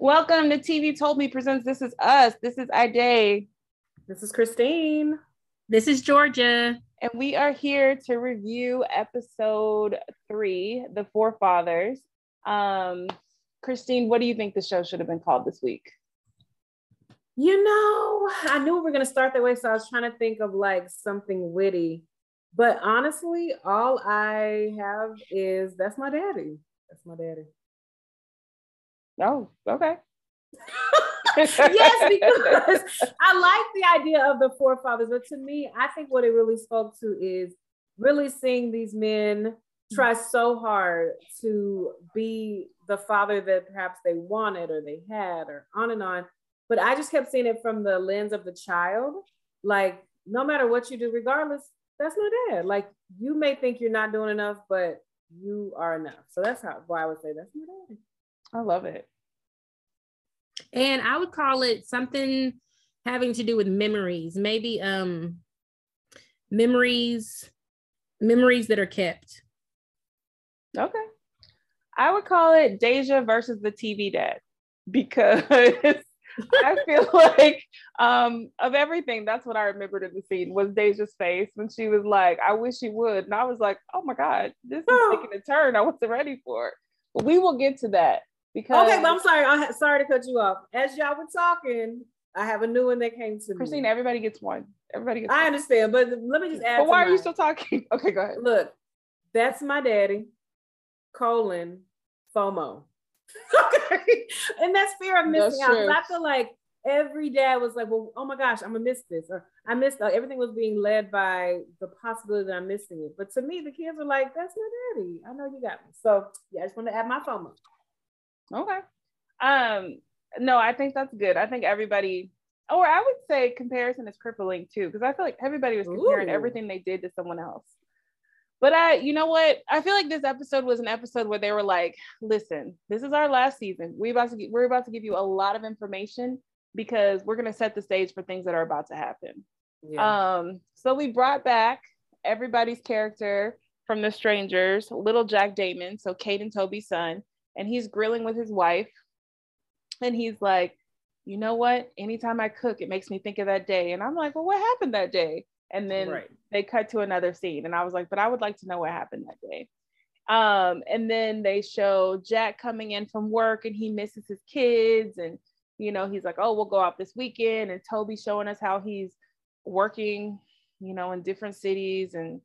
Welcome to TV Told Me presents This Is Us. This is Ide. This is Christine. This is Georgia. And we are here to review episode three, The Four Fathers. Um, Christine, what do you think the show should have been called this week? You know, I knew we were going to start that way, so I was trying to think of like something witty. But honestly, all I have is that's my daddy. That's my daddy. Oh, okay. yes, because I like the idea of the four fathers, but to me, I think what it really spoke to is really seeing these men try so hard to be the father that perhaps they wanted or they had, or on and on. But I just kept seeing it from the lens of the child. Like, no matter what you do, regardless, that's my dad. Like, you may think you're not doing enough, but you are enough. So that's how why I would say that's my dad. I love it. And I would call it something having to do with memories, maybe um memories memories that are kept. Okay. I would call it Deja versus the TV dad because I feel like um, of everything, that's what I remembered in the scene was Deja's face when she was like, I wish he would. And I was like, oh my God, this is taking a turn I wasn't ready for. But we will get to that because Okay, but I'm sorry. I'm sorry to cut you off. As y'all were talking, I have a new one that came to me. Christine, everybody gets one. Everybody gets I one. understand, but let me just add. But why are you still talking? Okay, go ahead. Look, that's my daddy, colon, FOMO. okay. And that's fear of That's missing out. 'cause true. I feel like every dad was like, well, oh my gosh, I'm gonna miss this. Or I missed uh, everything was being led by the possibility that I'm missing it. But to me, the kids are like, that's my daddy. I know you got me. So yeah, I just want to add my FOMO. Okay. Um, no, I think that's good. I think everybody, or I would say comparison is crippling too, because I feel like everybody was comparing Ooh. everything they did to someone else. But I, you know what? I feel like this episode was an episode where they were like, "Listen, this is our last season. We about to get, we're about to give you a lot of information because we're gonna set the stage for things that are about to happen." Yeah. Um, so we brought back everybody's character from the strangers, little Jack Damon, so Kate and Toby's son, and he's grilling with his wife. And he's like, you know what? Anytime I cook, it makes me think of that day. And I'm like, well, what happened that day? And then right. they cut to another scene. And I was like, but I would like to know what happened that day. Um, and then they show Jack coming in from work and he misses his kids. And, you know, he's like, oh, we'll go out this weekend. And Toby showing us how he's working, you know, in different cities and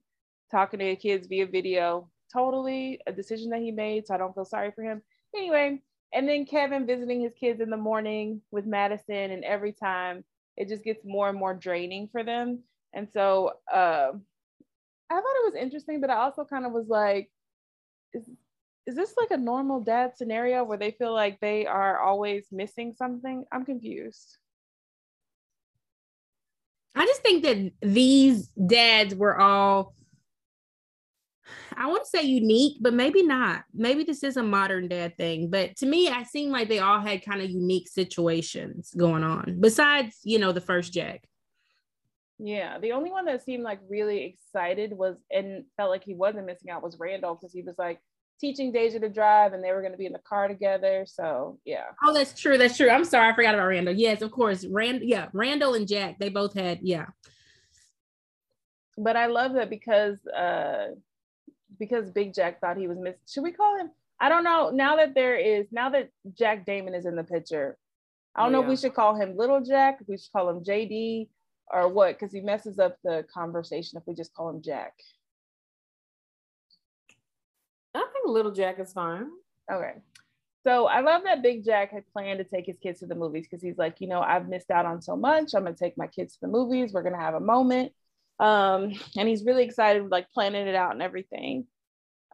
talking to the kids via video. Totally a decision that he made. So I don't feel sorry for him. Anyway, and then Kevin visiting his kids in the morning with Madison. And every time it just gets more and more draining for them. And so uh, I thought it was interesting, but I also kind of was like, is, is this like a normal dad scenario where they feel like they are always missing something? I'm confused. I just think that these dads were all I want to say unique, but maybe not. Maybe this is a modern dad thing. But to me, I seemed like they all had kind of unique situations going on, besides, you know, the first Jack. Yeah, the only one that seemed like really excited was and felt like he wasn't missing out was Randall because he was like teaching Deja to drive and they were going to be in the car together. So yeah, Oh, that's true. That's true. I'm sorry. I forgot about Randall. Yes, of course. Rand, yeah, Randall and Jack, they both had, yeah. but I love that because uh because Big Jack thought he was missing. Should we call him? I don't know. Now that there is now that Jack Damon is in the picture, I don't know if we should call him Little Jack, if we should call him JD, or what, because he messes up the conversation if we just call him Jack. I think Little Jack is fine. Okay. So I love that Big Jack had planned to take his kids to the movies because he's like, you know, I've missed out on so much. I'm gonna take my kids to the movies. We're gonna have a moment. Um, and he's really excited, like planning it out and everything.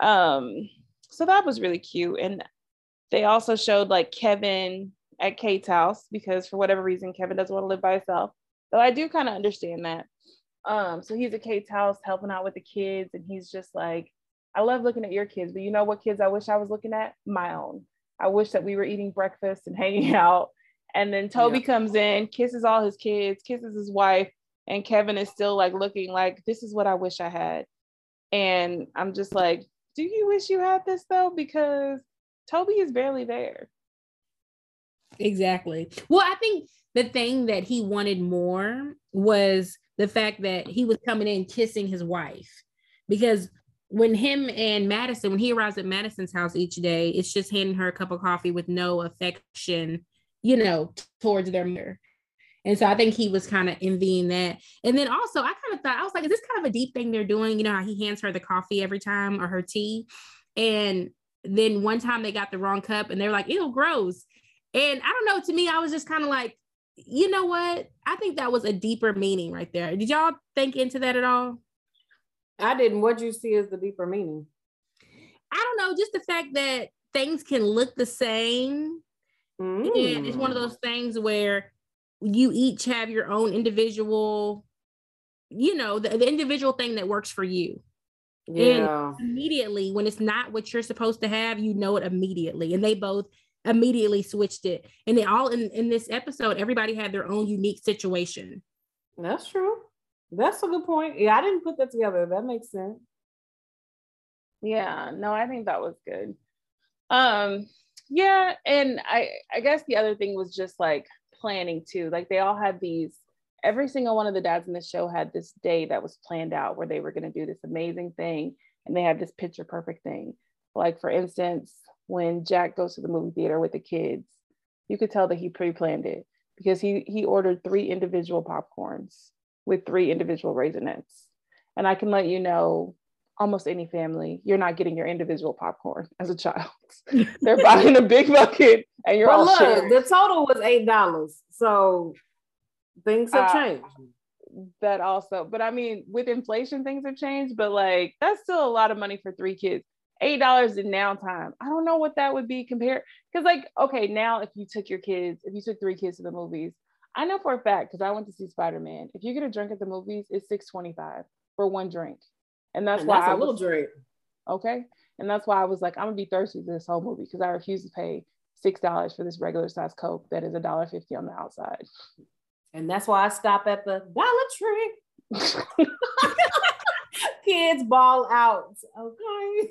Um, so that was really cute. And they also showed like Kevin at Kate's house because for whatever reason, Kevin doesn't want to live by himself. Though I do kind of understand that. Um, so he's at Kate's house helping out with the kids, and he's just like, I love looking at your kids, but you know what kids I wish I was looking at? My own. I wish that we were eating breakfast and hanging out. And then Toby Yeah. comes in, kisses all his kids, kisses his wife, and Kevin is still like looking like this is what I wish I had. And I'm just like, do you wish you had this though? Because Toby is barely there. Exactly. Well, I think the thing that he wanted more was the fact that he was coming in kissing his wife because when him and Madison, when he arrives at Madison's house each day, it's just handing her a cup of coffee with no affection, you know, towards their mother. And so I think he was kind of envying that. And then also, I kind of thought, I was like, is this kind of a deep thing they're doing? You know, how he hands her the coffee every time or her tea. And then one time they got the wrong cup and they're like, ew, gross. And I don't know, to me, I was just kind of like, you know what? I think that was a deeper meaning right there. Did y'all think into that at all? I didn't. What you see as the deeper meaning? I don't know, just the fact that things can look the same. Mm. And it's one of mm. those things where you each have your own individual, you know, the, the individual thing that works for you. Yeah. And immediately, when it's not what you're supposed to have, you know it immediately. And they both immediately switched it. And they all in, in this episode, everybody had their own unique situation. That's true. That's a good point. Yeah, I didn't put that together. That makes sense. Yeah, no, I think that was good. Um, yeah, and I I guess the other thing was just like planning too. Like they all had these every single one of the dads in the show had this day that was planned out where they were going to do this amazing thing and they had this picture perfect thing. Like for instance, when Jack goes to the movie theater with the kids, you could tell that he pre-planned it because he he ordered three individual popcorns with three individual Raisinets. And I can let you know almost any family, you're not getting your individual popcorn as a child. They're buying a big bucket and you're well, all look, sharing. the total was eight dollars. So things have uh, changed. That also, but I mean, with inflation, things have changed, but like that's still a lot of money for three kids. Eight dollars in now time. I don't know what that would be compared. Because, like, okay, now if you took your kids, if you took three kids to the movies, I know for a fact because I went to see Spider Man. If you get a drink at the movies, it's six twenty five for one drink, and that's and why that's I a little drink. Okay, and that's why I was like, I'm gonna be thirsty this whole movie because I refuse to pay six dollars for this regular size Coke that is a dollar fifty on the outside. And that's why I stop at the Dollar Tree. Kids ball out. Okay.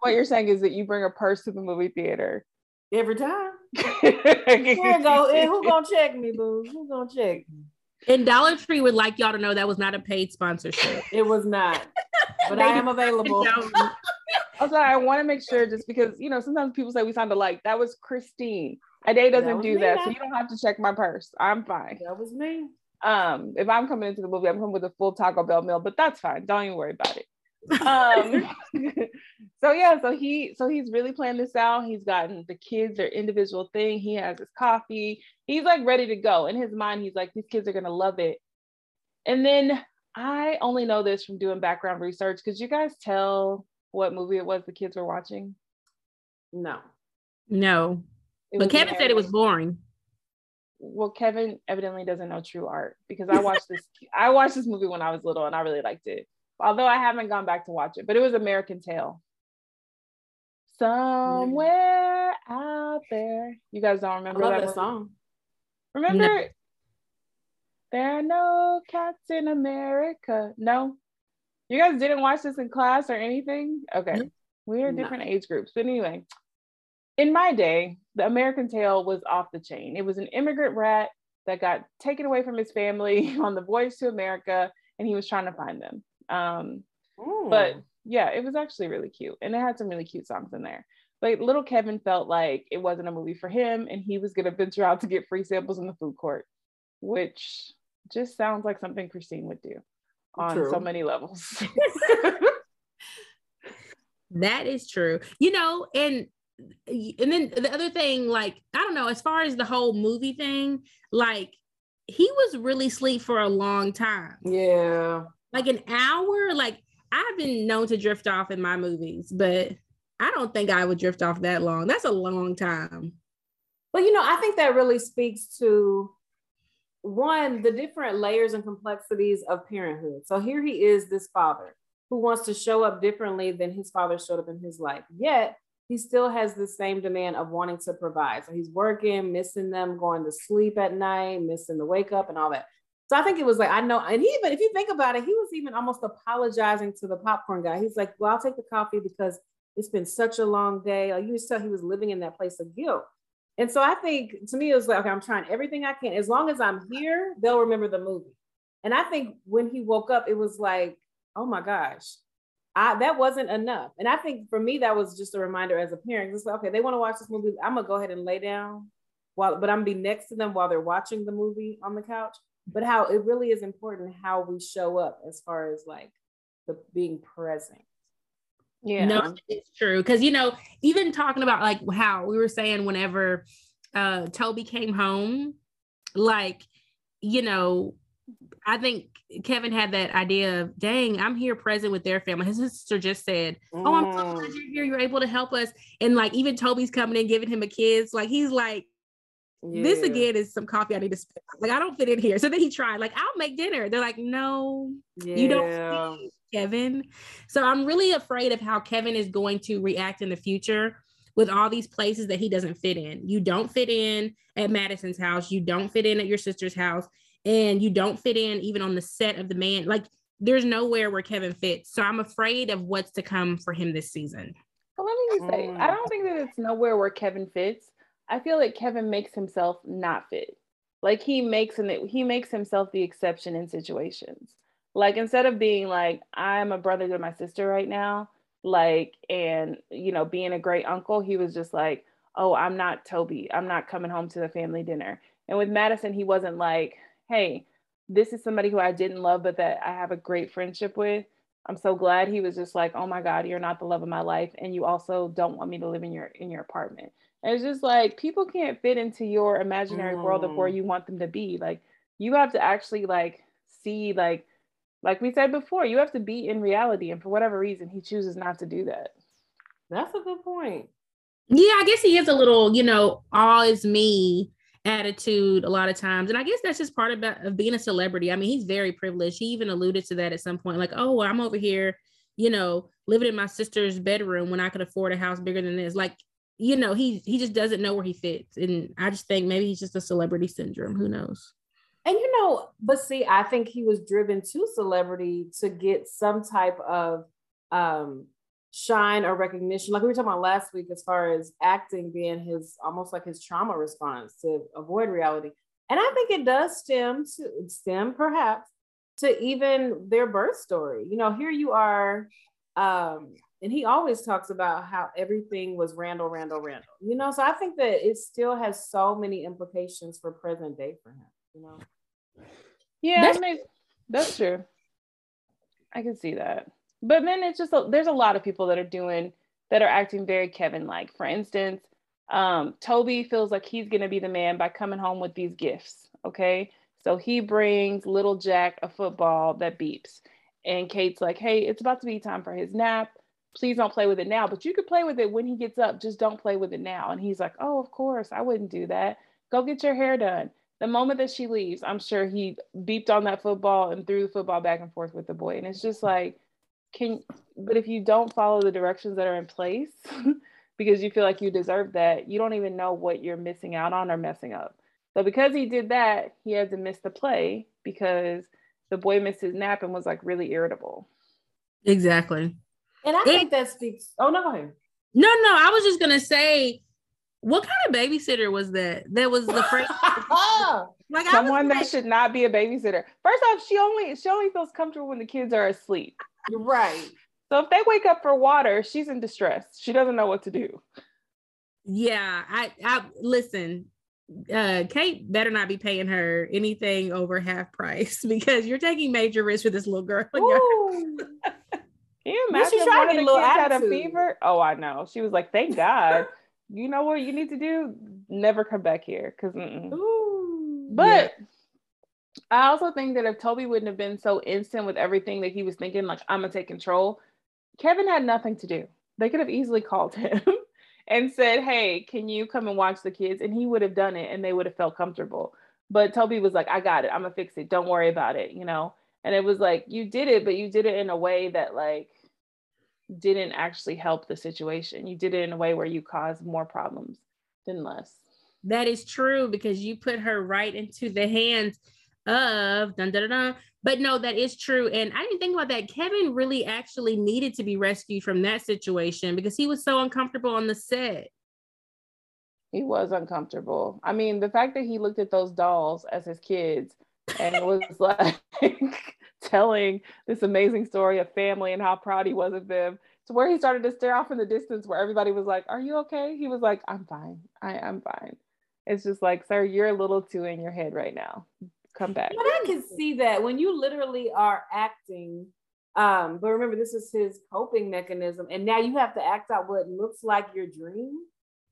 what you're saying is that you bring a purse to the movie theater every time. Here go. Who gonna check me, boo? Who gonna check me? And Dollar Tree would like y'all to know that was not a paid sponsorship. It was not, but I am available. I'm sorry. I want to make sure, just because you know, sometimes people say we sound alike. That was Christine. A day doesn't that do that, so you don't have to check my purse. I'm fine. That was me. Um, if I'm coming into the movie, I'm coming with a full Taco Bell meal, but that's fine. Don't even worry about it um so yeah so he so he's really planned this out. He's gotten the kids their individual thing. He has his coffee. He's like ready to go. In his mind he's like these kids are gonna love it. And then i only know this from doing background research. Because you guys tell what movie it was the kids were watching? No. No. But kevin said it was boring. Well kevin evidently doesn't know true art because i watched this i watched this movie when i was little and i really liked it although I haven't gone back to watch it, but it was American Tail. Somewhere out there. You guys don't remember that, that song? Remember? No. There are no cats in America. No. You guys didn't watch this in class or anything? Okay. No. We are different no. age groups. But anyway, in my day, the American Tail was off the chain. It was an immigrant rat that got taken away from his family on the voyage to America, and he was trying to find them. Um, but yeah, it was actually really cute, and it had some really cute songs in there. But little Kevin felt like it wasn't a movie for him, and he was gonna venture out to get free samples in the food court, which just sounds like something Christine would do on true. so many levels. that is true. You know, and and then the other thing, like, I don't know, as far as the whole movie thing, like he was really asleep for a long time. Yeah like an hour? Like i've been known to drift off in my movies but i don't think i would drift off that long. That's a long time. Well you know i think that really speaks to one the different layers and complexities of parenthood. So here he is this father who wants to show up differently than his father showed up in his life. Yet he still has the same demand of wanting to provide. So he's working missing them going to sleep at night missing the wake up and all that so I think it was like, I know, and even if you think about it, he was even almost apologizing to the popcorn guy. He's like, well, I'll take the coffee because it's been such a long day. Like you just tell he was living in that place of guilt. And so I think to me, it was like, okay, I'm trying everything I can. As long as I'm here, they'll remember the movie. And I think when he woke up, it was like, oh my gosh, I, that wasn't enough. And I think for me, that was just a reminder as a parent. It's like, okay, they want to watch this movie. I'm gonna go ahead and lay down while, but I'm gonna be next to them while they're watching the movie on the couch. But how it really is important how we show up as far as like the being present. Yeah, no, it's true. Because you know, even talking about like how we were saying whenever uh Toby came home, like you know, I think Kevin had that idea of, dang, I'm here present with their family. His sister just said, Oh, I'm so glad mm. you're here. You're able to help us. And like, even Toby's coming in, giving him a kiss. Like, he's like, yeah. This again is some coffee I need to spit. Like, I don't fit in here. So then he tried, like, I'll make dinner. They're like, No, yeah. you don't, Kevin. So I'm really afraid of how Kevin is going to react in the future with all these places that he doesn't fit in. You don't fit in at Madison's house. You don't fit in at your sister's house and you don't fit in even on the set of the Manny. Like there's nowhere where Kevin fits. So I'm afraid of what's to come for him this season. Well, let me just say, I mm. don't think that it's nowhere where Kevin fits. I feel like Kevin makes himself not fit. Like he makes an he makes himself the exception in situations. Like instead of being like I'm a brother to my sister right now, like and you know being a great uncle, he was just like, oh, I'm not Toby. I'm not coming home to the family dinner. And with Madison, he wasn't like, hey, this is somebody who I didn't love, but that I have a great friendship with. I'm so glad he was just like, oh my God, you're not the love of my life. And you also don't want me to live in your in your apartment. And it's just like people can't fit into your imaginary mm. world of where mm. you want them to be. Like you have to actually like see like like we said before, you have to be in reality. And for whatever reason, he chooses not to do that. That's a good point. Yeah, I guess he is a little, you know, all is me attitude a lot of times. And I guess that's just part of, of being a celebrity. I mean, he's very privileged. He even alluded to that at some point, like, oh, well, I'm over here, you know, living in my sister's bedroom when I could afford a house bigger than this. Like, you know, he he just doesn't know where he fits. And I just think maybe he's just a celebrity syndrome. Who knows? And you know, but see, I think he was driven to celebrity to get some type of um shine or recognition like we were talking about last week as far as acting being his almost like his trauma response to avoid reality and i think it does stem to stem perhaps to even their birth story you know here you are um and he always talks about how everything was randall randall randall you know so i think that it still has so many implications for present day for him you know yeah that's, that's true i can see that but then it's just a, there's a lot of people that are doing that are acting very Kevin like. For instance, um, Toby feels like he's gonna be the man by coming home with these gifts. Okay, so he brings little Jack a football that beeps, and Kate's like, "Hey, it's about to be time for his nap. Please don't play with it now, but you could play with it when he gets up. Just don't play with it now." And he's like, "Oh, of course, I wouldn't do that. Go get your hair done." The moment that she leaves, I'm sure he beeped on that football and threw the football back and forth with the boy, and it's just like can but if you don't follow the directions that are in place because you feel like you deserve that you don't even know what you're missing out on or messing up so because he did that he had to miss the play because the boy missed his nap and was like really irritable exactly and i it, think that speaks oh no go ahead no no i was just gonna say what kind of babysitter was that? That was the first like someone that like, should not be a babysitter. First off, she only she only feels comfortable when the kids are asleep. Right. So if they wake up for water, she's in distress. She doesn't know what to do. Yeah, I I listen. Uh, Kate better not be paying her anything over half price because you're taking major risks with this little girl. Can you imagine one of the kids had a fever? Oh, I know. She was like, "Thank God." you know what you need to do? Never come back here, because. But yeah. I also think that if Toby wouldn't have been so instant with everything that he was thinking, like, I'm gonna take control, Kevin had nothing to do. They could have easily called him and said, Hey, can you come and watch the kids? And he would have done it and they would have felt comfortable. But Toby was like, I got it. I'm gonna fix it. Don't worry about it, you know? And it was like, you did it, but you did it in a way that, like, didn't actually help the situation. You did it in a way where you caused more problems than less. That is true because you put her right into the hands of dun, dun, dun, dun. but no that is true and i didn't think about that kevin really actually needed to be rescued from that situation because he was so uncomfortable on the set He was uncomfortable. I mean, the fact that he looked at those dolls as his kids and it was like telling this amazing story of family and how proud he was of them to where he started to stare off in the distance where everybody was like, Are you okay? He was like, I'm fine. I, I'm fine. It's just like, sir, you're a little too in your head right now. Come back. But I can see that when you literally are acting um, but remember, this is his coping mechanism. And now you have to act out what looks like your dream,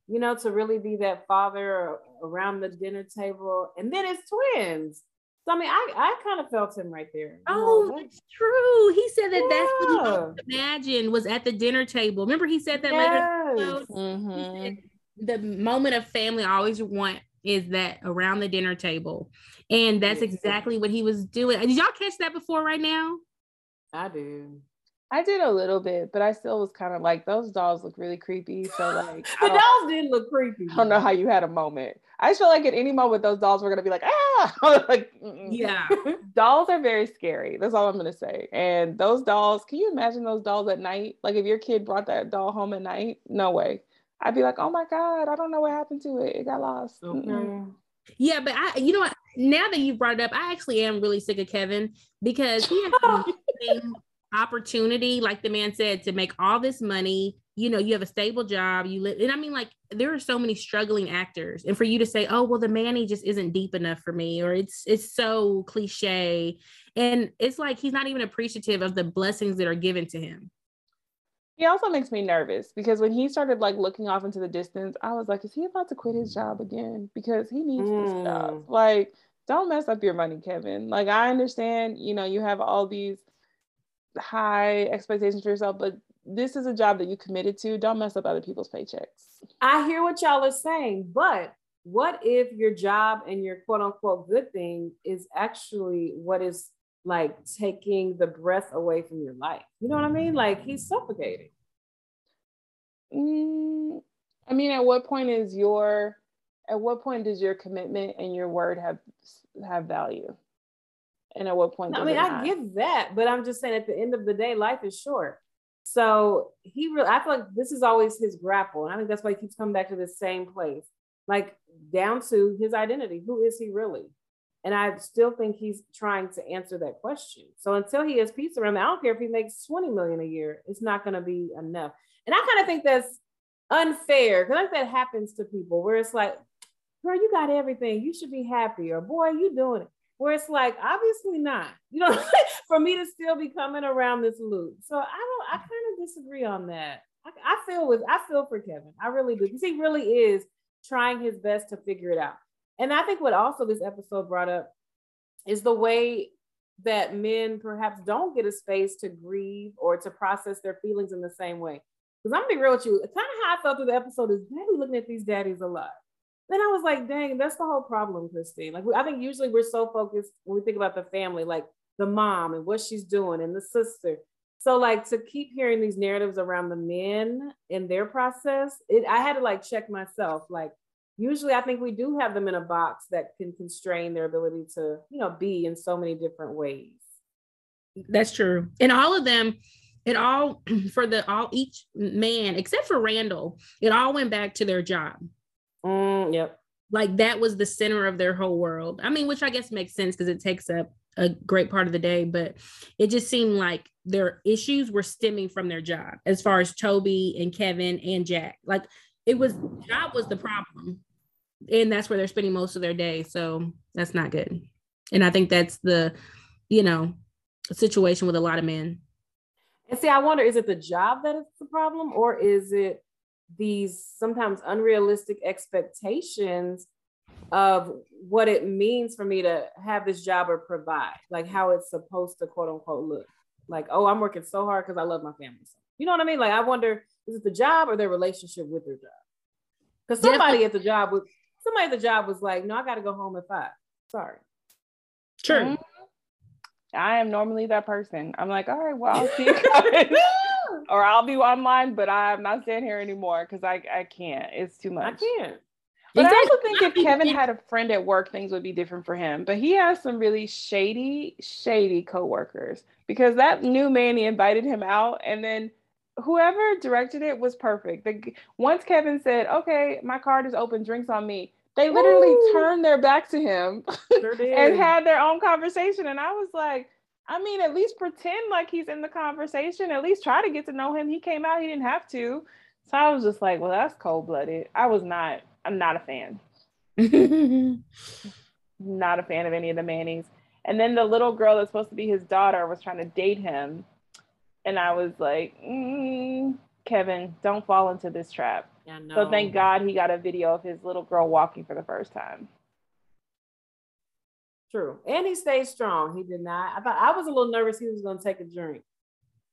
you know, to really be that father around the dinner table. And then it's twins. So I mean, I, I kind of felt him right there. Oh, that's true. He said that yeah. that's what he imagined was at the dinner table. Remember, he said that yes. later. Mm-hmm. Said, the moment of family I always want is that around the dinner table, and that's exactly what he was doing. Did y'all catch that before right now? I do. I did a little bit, but I still was kind of like those dolls look really creepy. So like the dolls didn't look creepy. I don't know how you had a moment. I just feel like at any moment those dolls were gonna be like ah like yeah. dolls are very scary. That's all I'm gonna say. And those dolls, can you imagine those dolls at night? Like if your kid brought that doll home at night, no way. I'd be like, oh my god, I don't know what happened to it. It got lost. Okay. Yeah, but I, you know what? Now that you brought it up, I actually am really sick of Kevin because he has opportunity, like the man said, to make all this money. You know, you have a stable job. You live, and I mean, like there are so many struggling actors, and for you to say, "Oh, well, the Manny just isn't deep enough for me," or it's it's so cliche, and it's like he's not even appreciative of the blessings that are given to him. He also makes me nervous because when he started like looking off into the distance, I was like, is he about to quit his job again? Because he needs mm. this job. Mm. Like, don't mess up your money, Kevin. Like, I understand, you know, you have all these high expectations for yourself, but this is a job that you committed to. Don't mess up other people's paychecks. I hear what y'all are saying, but what if your job and your quote unquote good thing is actually what is like taking the breath away from your life. You know what I mean? Like he's suffocating. Mm, I mean, at what point is your at what point does your commitment and your word have have value? And at what point? I mean, I give that, but I'm just saying at the end of the day, life is short. So he really, I feel like this is always his grapple. And I think that's why he keeps coming back to the same place, like down to his identity. Who is he really? And I still think he's trying to answer that question. So until he has peace around, I don't care if he makes 20 million a year, it's not going to be enough. And I kind of think that's unfair because think that happens to people where it's like, girl, you got everything. You should be happy. Or boy, you doing it. Where it's like, obviously not. You know, for me to still be coming around this loop. So I don't, I kind of disagree on that. I, I feel with, I feel for Kevin. I really do. Because he really is trying his best to figure it out. And I think what also this episode brought up is the way that men perhaps don't get a space to grieve or to process their feelings in the same way. Because I'm gonna be real with you, kind of how I felt through the episode is daddy looking at these daddies a lot. Then I was like, dang, that's the whole problem, Christine. Like I think usually we're so focused when we think about the family, like the mom and what she's doing and the sister. So like to keep hearing these narratives around the men in their process, it I had to like check myself, like usually I think we do have them in a box that can constrain their ability to, you know, be in so many different ways. That's true. And all of them, it all for the all each man except for Randall, it all went back to their job. Mm, yep. Like that was the center of their whole world. I mean, which I guess makes sense because it takes up a great part of the day, but it just seemed like their issues were stemming from their job as far as Toby and Kevin and Jack. Like it was job was the problem and that's where they're spending most of their day. So that's not good. And I think that's the, you know, situation with a lot of men. And see, I wonder is it the job that is the problem, or is it these sometimes unrealistic expectations of what it means for me to have this job or provide, like how it's supposed to quote unquote look? Like, oh, I'm working so hard because I love my family. You know what I mean? Like, I wonder is it the job or their relationship with their job? Because somebody at the job was somebody at the job was like, no, I got to go home at five. Sorry. True. Mm-hmm. I am normally that person. I'm like, all right, well, I'll see you or I'll be online, but I'm not staying here anymore because I, I can't. It's too much. I can't. But exactly. I also think if Kevin had a friend at work, things would be different for him. But he has some really shady, shady coworkers because that new man he invited him out, and then whoever directed it was perfect. The, once Kevin said, "Okay, my card is open, drinks on me," they literally Ooh. turned their back to him sure and had their own conversation. And I was like, I mean, at least pretend like he's in the conversation. At least try to get to know him. He came out, he didn't have to. So I was just like, well, that's cold blooded. I was not. I'm not a fan. not a fan of any of the Mannings. And then the little girl that's supposed to be his daughter was trying to date him. And I was like, mm, Kevin, don't fall into this trap. Yeah, no. So thank God he got a video of his little girl walking for the first time. True. And he stayed strong. He did not. I thought I was a little nervous he was gonna take a drink.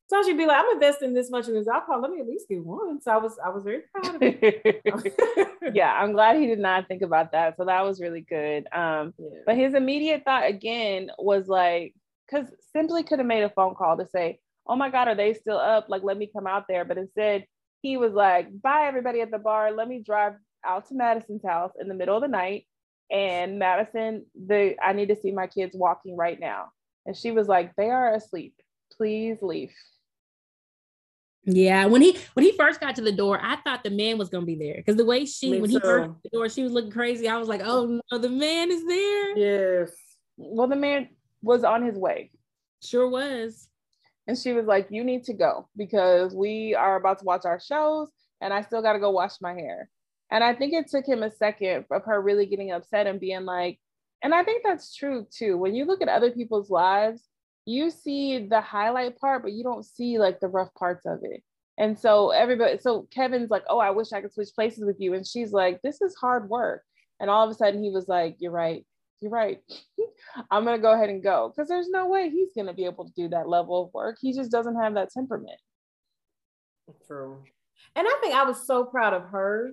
So she'd be like, I'm investing this much in this alcohol. Let me at least get one. So I was I was very proud of it. yeah, I'm glad he did not think about that. So that was really good. Um, yeah. but his immediate thought again was like, because simply could have made a phone call to say, Oh my God, are they still up? Like, let me come out there. But instead, he was like, Bye everybody at the bar. Let me drive out to Madison's house in the middle of the night. And Madison, the I need to see my kids walking right now. And she was like, They are asleep. Please leave. Yeah, when he when he first got to the door, I thought the man was gonna be there because the way she Me when too. he first the door, she was looking crazy. I was like, oh no, the man is there. Yes. Well, the man was on his way. Sure was. And she was like, You need to go because we are about to watch our shows and I still gotta go wash my hair. And I think it took him a second of her really getting upset and being like, and I think that's true too. When you look at other people's lives, you see the highlight part, but you don't see like the rough parts of it. And so everybody, so Kevin's like, oh, I wish I could switch places with you. And she's like, this is hard work. And all of a sudden he was like, you're right. You're right. I'm going to go ahead and go because there's no way he's going to be able to do that level of work. He just doesn't have that temperament. True. And I think I was so proud of her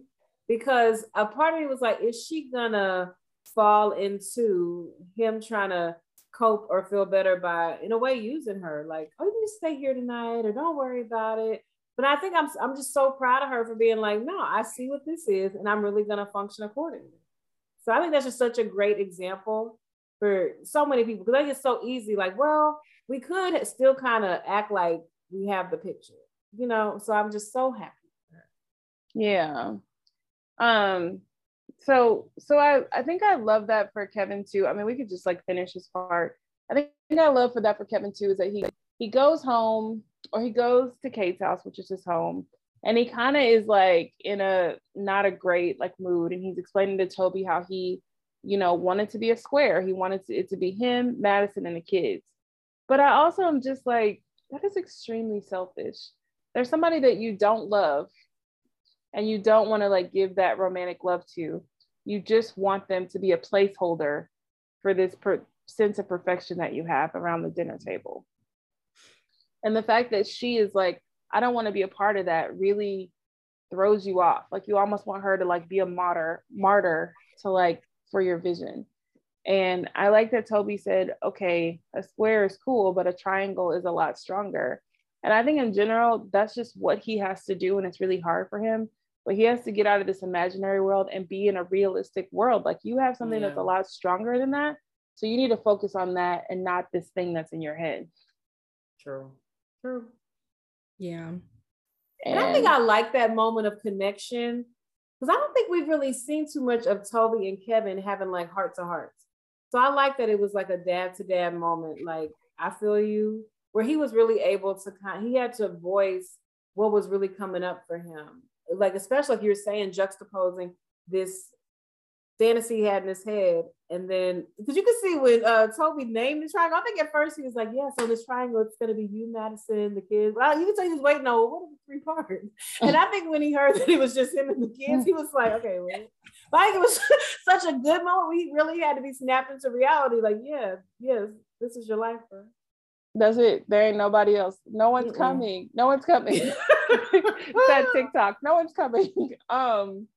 because a part of me was like, is she to fall into him trying to cope or feel better by in a way using her? Like oh you to stay here tonight or don't worry about it. But i think i'm i'm just so proud of her for being like no i see what this is and i'm really to function accordingly. So i think that's just such a great example for so many people because it's so easy. Like well we could still kind of act like we have the picture you know? So i'm just so happy yeah um so so I I think I love that for Kevin too. I mean, we could just like finish his part. I think I love for that for Kevin too is that he he goes home or he goes to Kate's house, which is his home, and he kind of is like in a not a great like mood, and he's explaining to Toby how he, you know, wanted to be a square. He wanted to, it to be him, Madison, and the kids. But I also am just like that is extremely selfish. There's somebody that you don't love and you don't want to like give that romantic love to. You just want them to be a placeholder for this per- sense of perfection that you have around the dinner table. And the fact that she is like i don't want to be a part of that really throws you off. Like you almost want her to like be a martyr martyr to like for your vision. And i like that toby said okay a square is cool but a triangle is a lot stronger. And i think in general that's just what he has to do and it's really hard for him but he has to get out of this imaginary world and be in a realistic world. Like you have something yeah. that's a lot stronger than that. So you need to focus on that and not this thing that's in your head. True. True. Yeah. And, and I think I like that moment of connection because I don't think we've really seen too much of Toby and Kevin having like heart to hearts. So I like that it was like a dad to dad moment. Like, I feel you, where he was really able to kind he had to voice what was really coming up for him like especially like you're saying juxtaposing this fantasy he had in his head and then because you can see when uh toby named the triangle i think at first he was like yeah so this triangle it's going to be you madison the kids well you can tell he was waiting on what are the three parts and i think when he heard that it was just him and the kids he was like okay well like it was such a good moment we really had to be snapped into reality like yeah yes this is your life bro that's it. There ain't nobody else. No one's Mm-mm. coming. No one's coming. that TikTok. No one's coming. Um.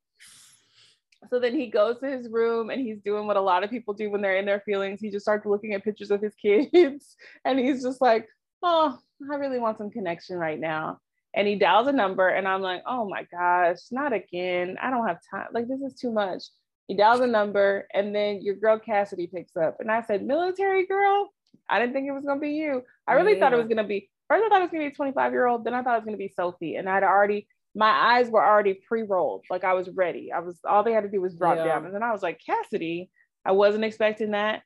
So then he goes to his room and he's doing what a lot of people do when they're in their feelings. He just starts looking at pictures of his kids and he's just like, "Oh, I really want some connection right now." And he dials a number and I'm like, "Oh my gosh, not again! I don't have time. Like this is too much." He dials a number and then your girl Cassidy picks up and I said, "Military girl." I didn't think it was gonna be you. I really yeah. thought it was gonna be First, I thought it was gonna be a 25 year old. Then I thought it was gonna be Sophie, and I'd already my eyes were already pre-rolled. Like I was ready. I was all they had to do was drop yeah. down, and then I was like, Cassidy. I wasn't expecting that.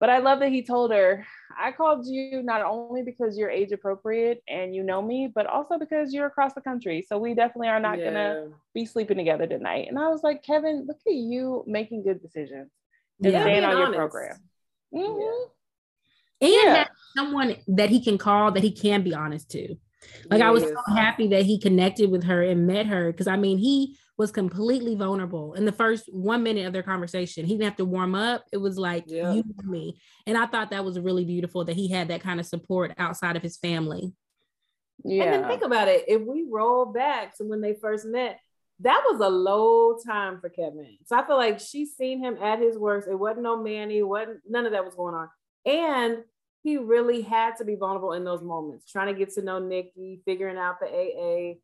But I love that he told her, I called you not only because you're age appropriate and you know me, but also because you're across the country. So we definitely are not yeah. gonna be sleeping together tonight. And I was like, Kevin, look at you making good decisions and yeah, staying on honest. your program. Mm-hmm. And yeah. someone that he can call that he can be honest to. Like yes. I was so happy that he connected with her and met her because I mean he was completely vulnerable in the first one minute of their conversation. He didn't have to warm up. It was like yeah. you and me. And I thought that was really beautiful that he had that kind of support outside of his family. Yeah. And then think about it. If we roll back to when they first met, that was a low time for Kevin. So I feel like she's seen him at his worst. It wasn't no Manny, wasn't none of that was going on. And he really had to be vulnerable in those moments, trying to get to know Nicky, figuring out the AA,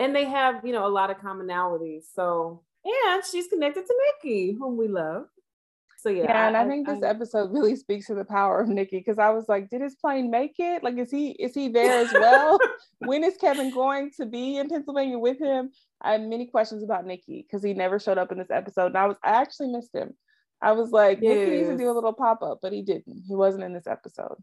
and they have you know a lot of commonalities so and she's connected to nicky whom we love so yeah, yeah and I, I think this I, episode really speaks to the power of Nicky because I was like, did his plane make it? Like, is he is he there as well? when is Kevin going to be in Pennsylvania with him? I have many questions about Nicky because he never showed up in this episode, and I was I actually missed him. I was like, yes. Nicky needs to do a little pop up, but he didn't. He wasn't in this episode.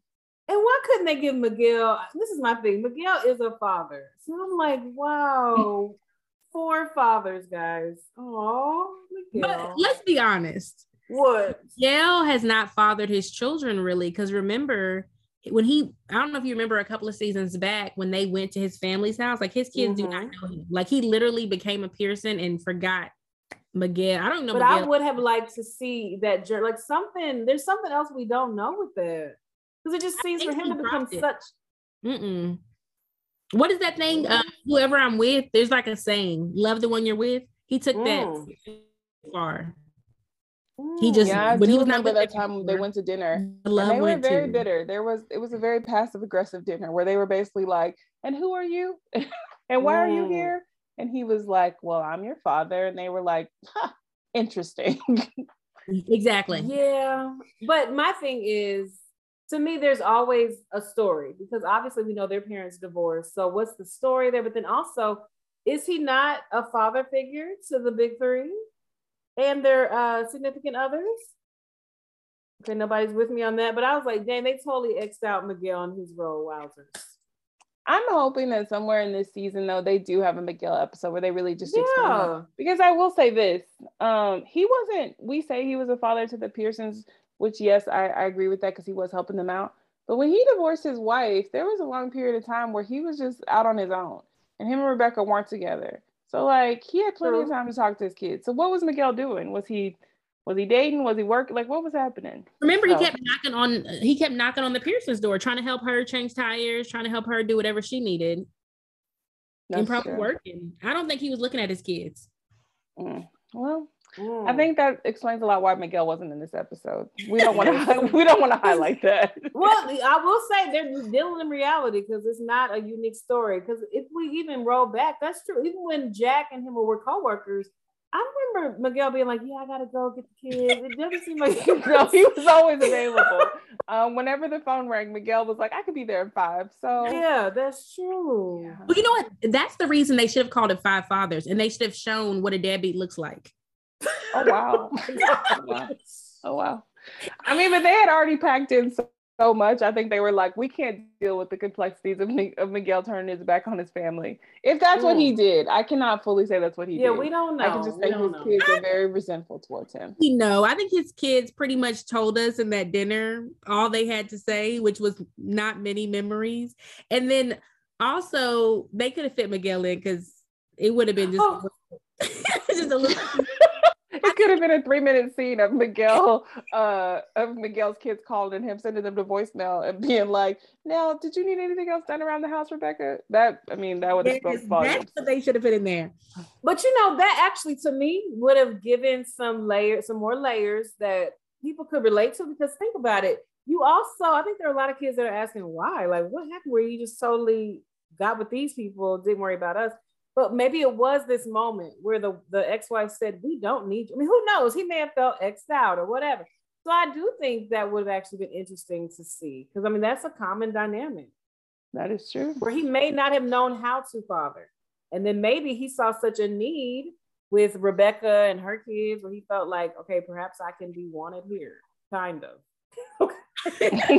And why couldn't they give Miguel? This is my thing. Miguel is a father. So I'm like, wow, four fathers, guys. Oh, But let's be honest. What? Miguel has not fathered his children really. Because remember, when he, I don't know if you remember a couple of seasons back when they went to his family's house, like his kids mm-hmm. do not mm-hmm. know him. Like he literally became a Pearson and forgot Miguel. I don't know. But Miguel. I would have liked to see that, like something, there's something else we don't know with that because it just seems for him to become it. such. Mm-mm. What is that thing? Uh, whoever I'm with, there's like a saying: "Love the one you're with." He took that mm. far. He just yeah, I when he was remember that time they went to dinner. Love they were very too. bitter. There was it was a very passive aggressive dinner where they were basically like, "And who are you? and why mm. are you mm. here?" And he was like, "Well, I'm your father." And they were like, huh, "Interesting." exactly. Yeah, but my thing is to me, there's always a story because obviously we know their parents divorced. So what's the story there? But then also, is he not a father figure to the big three and their uh, significant others? Okay, nobody's with me on that. But I was like, dang, they totally xed out Miguel and his role. Wowzers. I'm hoping that somewhere in this season, though, they do have a Miguel episode where they really just yeah. Because I will say this: um, he wasn't. We say he was a father to the Pearsons which yes, I, I agree with that because he was helping them out. But when he divorced his wife, there was a long period of time where he was just out on his own, and him and Rebecca weren't together. So like he had plenty True. of time to talk to his kids. So what was Miguel doing? Was he was he dating? Was he working? Like what was happening? Remember, so. he kept knocking on he kept knocking on the Pearson's door, trying to help her change tires, trying to help her do whatever she needed. That's and probably true. working. I don't think he was looking at his kids. Mm. Well, Mm. I think that explains a lot why Miguel wasn't in this episode. We don't want to we don't want to highlight that. well, I will say they're dealing in reality because it's not a unique story. Because if we even roll back, that's true. Even when Jack and him were co-workers, I remember Miguel being like, "Yeah, I gotta go get the kids." It doesn't seem like no, he was always available. um, whenever the phone rang, Miguel was like, "I could be there at five. So yeah, that's true. Well, you know what? That's the reason they should have called it Five Fathers, and they should have shown what a deadbeat looks like. Oh wow. oh wow. Oh wow. I mean, but they had already packed in so, so, much. I think they were like, we can't deal with the complexities of, of Miguel turning his back on his family. If that's mm. what he mm. did, I cannot fully say that's what he yeah, did. Yeah, we don't know. I can just say his know. kids are very resentful towards him. You know, I think his kids pretty much told us in that dinner all they had to say, which was not many memories. And then also they could have fit Miguel in because it would have been just, oh. just a little it could have been a three minute scene of Miguel, uh, of Miguel's kids calling him, sending them the voicemail and being like, now, did you need anything else done around the house, Rebecca? That, I mean, that would have yes, That's what they should have put in there. But you know, that actually to me would have given some layers, some more layers that people could relate to because think about it. You also, I think there are a lot of kids that are asking why, like, what happened where you just totally got with these people, didn't worry about us but maybe it was this moment where the, the ex-wife said, we don't need you. I mean, who knows? He may have felt xed out or whatever. So I do think that would have actually been interesting to see. Because I mean, that's a common dynamic. That is true. Where he may not have known how to father. And then maybe he saw such a need with Rebecca and her kids where he felt like, okay, perhaps I can be wanted here, kind of. That's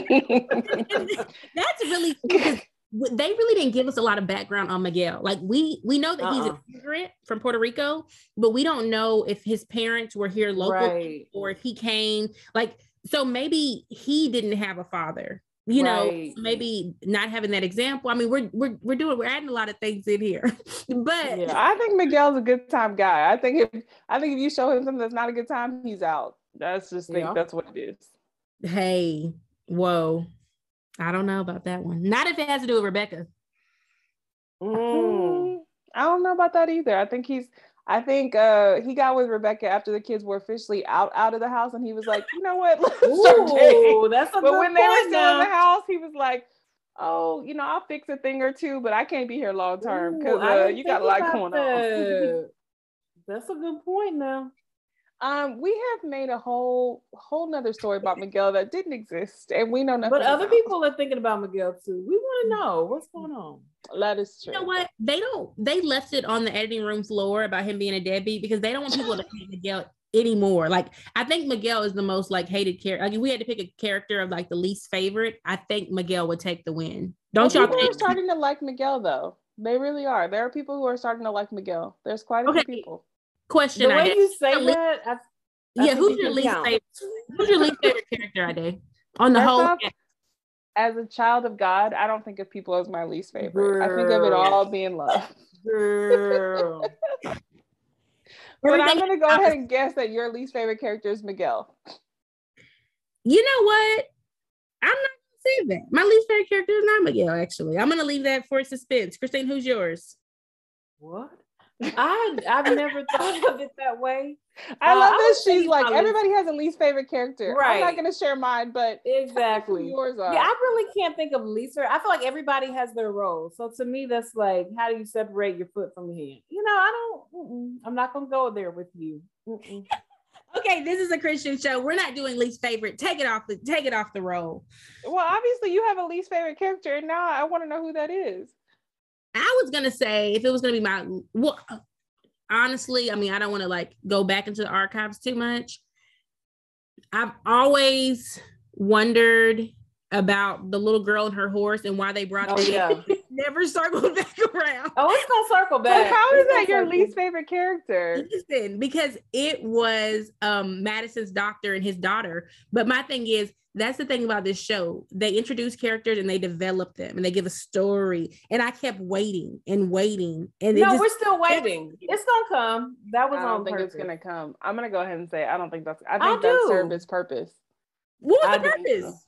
really because they really didn't give us a lot of background on Miguel. Like we we know that uh-uh. he's a uh-uh. immigrant from Puerto Rico, but we don't know if his parents were here local right. or if he came. Like so, maybe he didn't have a father. You right. know, maybe not having that example. I mean, we're we're we're doing we're adding a lot of things in here, but yeah, I think Miguel's a good time guy. I think if I think if you show him something that's not a good time, he's out. That's just think yeah. that's what it is. Hey, whoa. I don't know about that one. Not if it has to do with Rebecca. Mm, I don't know about that either. I think he's I think uh, he got with Rebecca after the kids were officially out out of the house, and he was like, you know what? Ooh, that's a but when they were still now. in the house, he was like, oh, you know, I'll fix a thing or two, but I can't be here long term because uh, you got a lot going that. on. that's a good point now. Um, we have made a whole whole nother story about Miguel that didn't exist, and we know nothing. But other people are thinking about Miguel too. We want to know what's going on. That is true. You know what? They don't. They left it on the editing room floor about him being a deadbeat because they don't want people to hate Miguel anymore. Like I think Miguel is the most like hated character. Like we had to pick a character of like the least favorite. I think Miguel would take the win. Don't well, y'all? People think? are starting to like Miguel though. They really are. There are people who are starting to like Miguel. There's quite a okay. few people question. The way you say that, I, I yeah, who's your least count. favorite? Who's your least favorite character, Ade? On the whole, as a child of God, I don't think of people as my least favorite. Girl. I think of it all being love. Girl. but I'm gonna go ahead and guess that your least favorite character is Miguel. You know what? I'm not gonna say that. My least favorite character is not Miguel. Actually, I'm gonna leave that for suspense. Christine, who's yours? What? I I've never thought of it that way. I love uh, that she's like everybody has a least favorite character. Right. I'm not gonna share mine, but exactly yours are. Yeah, I really can't think of least. I feel like everybody has their role. So to me, that's like how do you separate your foot from your hand? You know, I don't. I'm not gonna go there with you. okay, this is a Christian show. We're not doing least favorite. Take it off the take it off the roll. Well, obviously you have a least favorite character, and now I want to know who that is. I was gonna say if it was gonna be my well, honestly, I mean, I don't want to like go back into the archives too much. I've always wondered about the little girl and her horse and why they brought oh, yeah. never circled back around. Oh, it's gonna circle back. But how is that your least favorite character? Listen, because it was um Madison's doctor and his daughter. But my thing is, that's the thing about this show. They introduce characters and they develop them and they give a story. And I kept waiting and waiting. And no, just, we're still waiting. It's gonna come. That was I don't think purpose. it's gonna come. I'm gonna go ahead and say I don't think that's. I think I that served its purpose. What was I the purpose? So.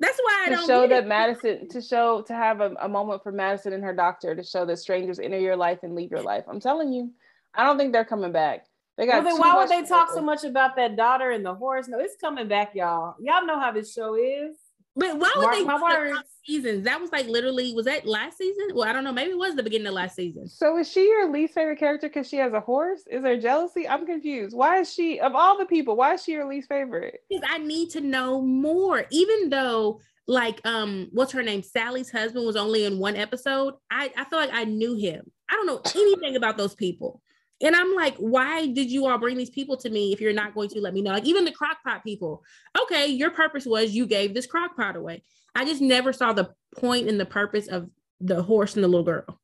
That's why I to don't know. To show that Madison to show to have a, a moment for Madison and her doctor to show that strangers enter your life and leave your life. I'm telling you, I don't think they're coming back. They got. Well, then why would they talk so much about that daughter and the horse? No, it's coming back, y'all. Y'all know how this show is. But why would Mark they my words. seasons? That was like literally was that last season? Well, I don't know. Maybe it was the beginning of last season. So is she your least favorite character because she has a horse? Is there jealousy? I'm confused. Why is she of all the people? Why is she your least favorite? Because I need to know more. Even though like um what's her name sally's husband was only in one episode i i feel like i knew him i don't know anything about those people and I'm like, why did you all bring these people to me if you're not going to let me know? Like even the crockpot people. Okay, your purpose was you gave this crockpot away. I just never saw the point and the purpose of the horse and the little girl.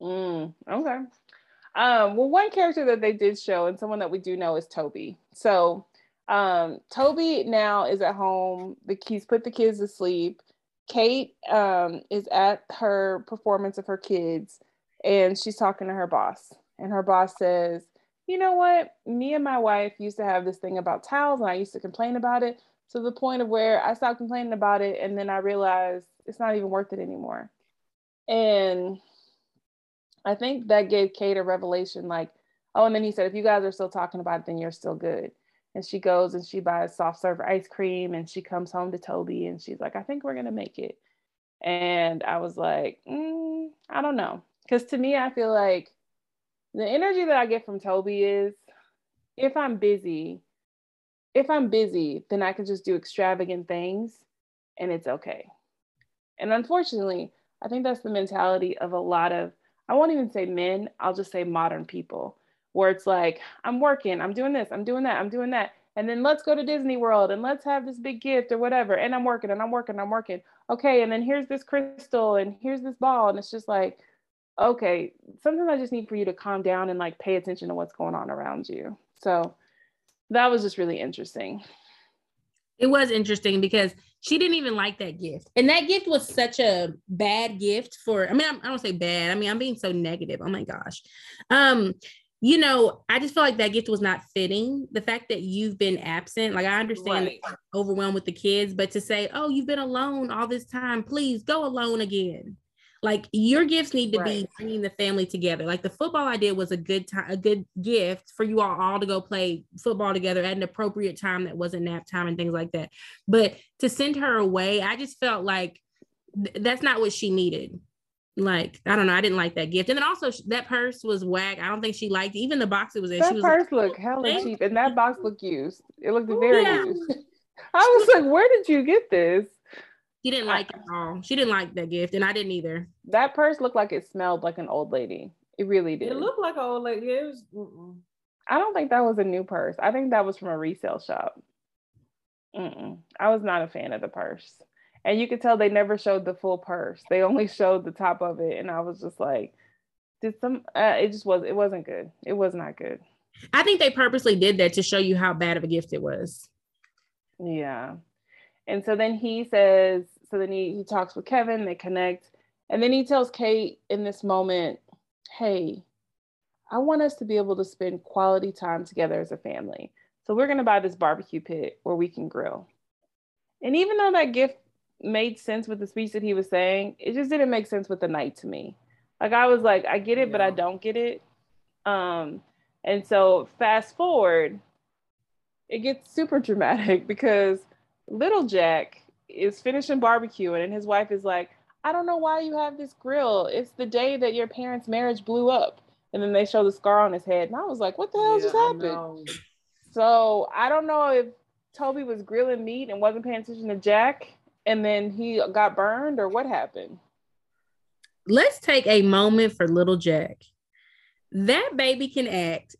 Mm, okay. Um, well, one character that they did show and someone that we do know is Toby. So um, Toby now is at home. The he's put the kids to sleep. Kate um, is at her performance of her kids, and she's talking to her boss and her boss says, you know what? Me and my wife used to have this thing about towels, and I used to complain about it to the point of where I stopped complaining about it, and then I realized it's not even worth it anymore. And I think that gave Kate a revelation like, oh, and then he said, if you guys are still talking about it, then you're still good. And she goes and she buys soft serve ice cream and she comes home to Toby and she's like, I think we're going to make it. And I was like, mm, I don't know. Because to me, I feel like the energy that I get from Toby is if I'm busy, if I'm busy, then I can just do extravagant things and it's okay. And unfortunately, I think that's the mentality of a lot of, I won't even say men, I'll just say modern people, where it's like, I'm working, I'm doing this, I'm doing that, I'm doing that. And then let's go to Disney World and let's have this big gift or whatever. And I'm working and I'm working, I'm working. Okay. And then here's this crystal and here's this ball. And it's just like, okay, sometimes I just need for you to calm down and like pay attention to what's going on around you. So that was just really interesting. It was interesting because she didn't even like that gift. And that gift was such a bad gift for, I mean, I do not say bad. I mean, I'm being so negative. Oh my gosh. Um, you know, I just feel like that gift was not fitting. The fact that you've been absent, like I understand right. overwhelmed with the kids, but to say, oh, you've been alone all this time, please go alone again. Like your gifts need to right. be bringing the family together. Like the football I did was a good time, a good gift for you all, all to go play football together at an appropriate time that wasn't nap time and things like that. But to send her away, I just felt like th- that's not what she needed. Like I don't know, I didn't like that gift, and then also that purse was whack. I don't think she liked it. even the box it was in. That was purse like, looked hella cheap, and that box looked used. It looked oh, very yeah. used. I was like, where did you get this? She didn't like it at all. She didn't like that gift, and I didn't either. That purse looked like it smelled like an old lady. It really did. It looked like an old lady. It was. Mm-mm. I don't think that was a new purse. I think that was from a resale shop. Mm-mm. I was not a fan of the purse, and you could tell they never showed the full purse. They only showed the top of it, and I was just like, "Did some?" Uh, it just was. It wasn't good. It was not good. I think they purposely did that to show you how bad of a gift it was. Yeah. And so then he says, so then he, he talks with Kevin, they connect. And then he tells Kate in this moment, hey, I want us to be able to spend quality time together as a family. So we're going to buy this barbecue pit where we can grill. And even though that gift made sense with the speech that he was saying, it just didn't make sense with the night to me. Like I was like, I get it, yeah. but I don't get it. Um, and so fast forward, it gets super dramatic because little Jack is finishing barbecuing and his wife is like, I don't know why you have this grill. It's the day that your parents' marriage blew up. And then they show the scar on his head. And I was like, what the hell yeah, just happened? So I don't know if Toby was grilling meat and wasn't paying attention to Jack and then he got burned or what happened. Let's take a moment for little Jack. That baby can act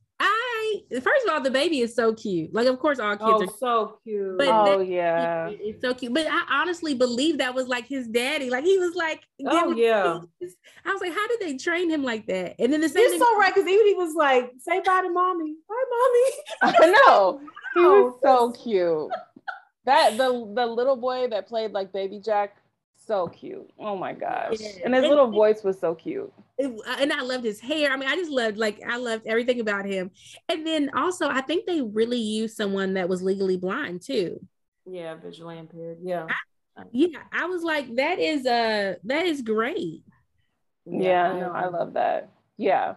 first of all, the baby is so cute. Like, of course, all kids oh, are so cute. But oh yeah, it's so cute. But I honestly believe that was like his daddy. Like he was like, oh yeah. I was like, how did they train him like that? And then the same. You're thing- so right because even he was like, say bye to mommy. Bye, mommy. I know. He was oh, so cute. that the the little boy that played like Baby Jack so cute. Oh my gosh. Yeah. And his little voice was so cute. And I loved his hair. I mean, I just loved like I loved everything about him. And then also I think they really used someone that was legally blind too. Yeah, visually impaired. Yeah. I, yeah, I was like, that is uh that is great. Yeah, yeah, no, I love that. Yeah.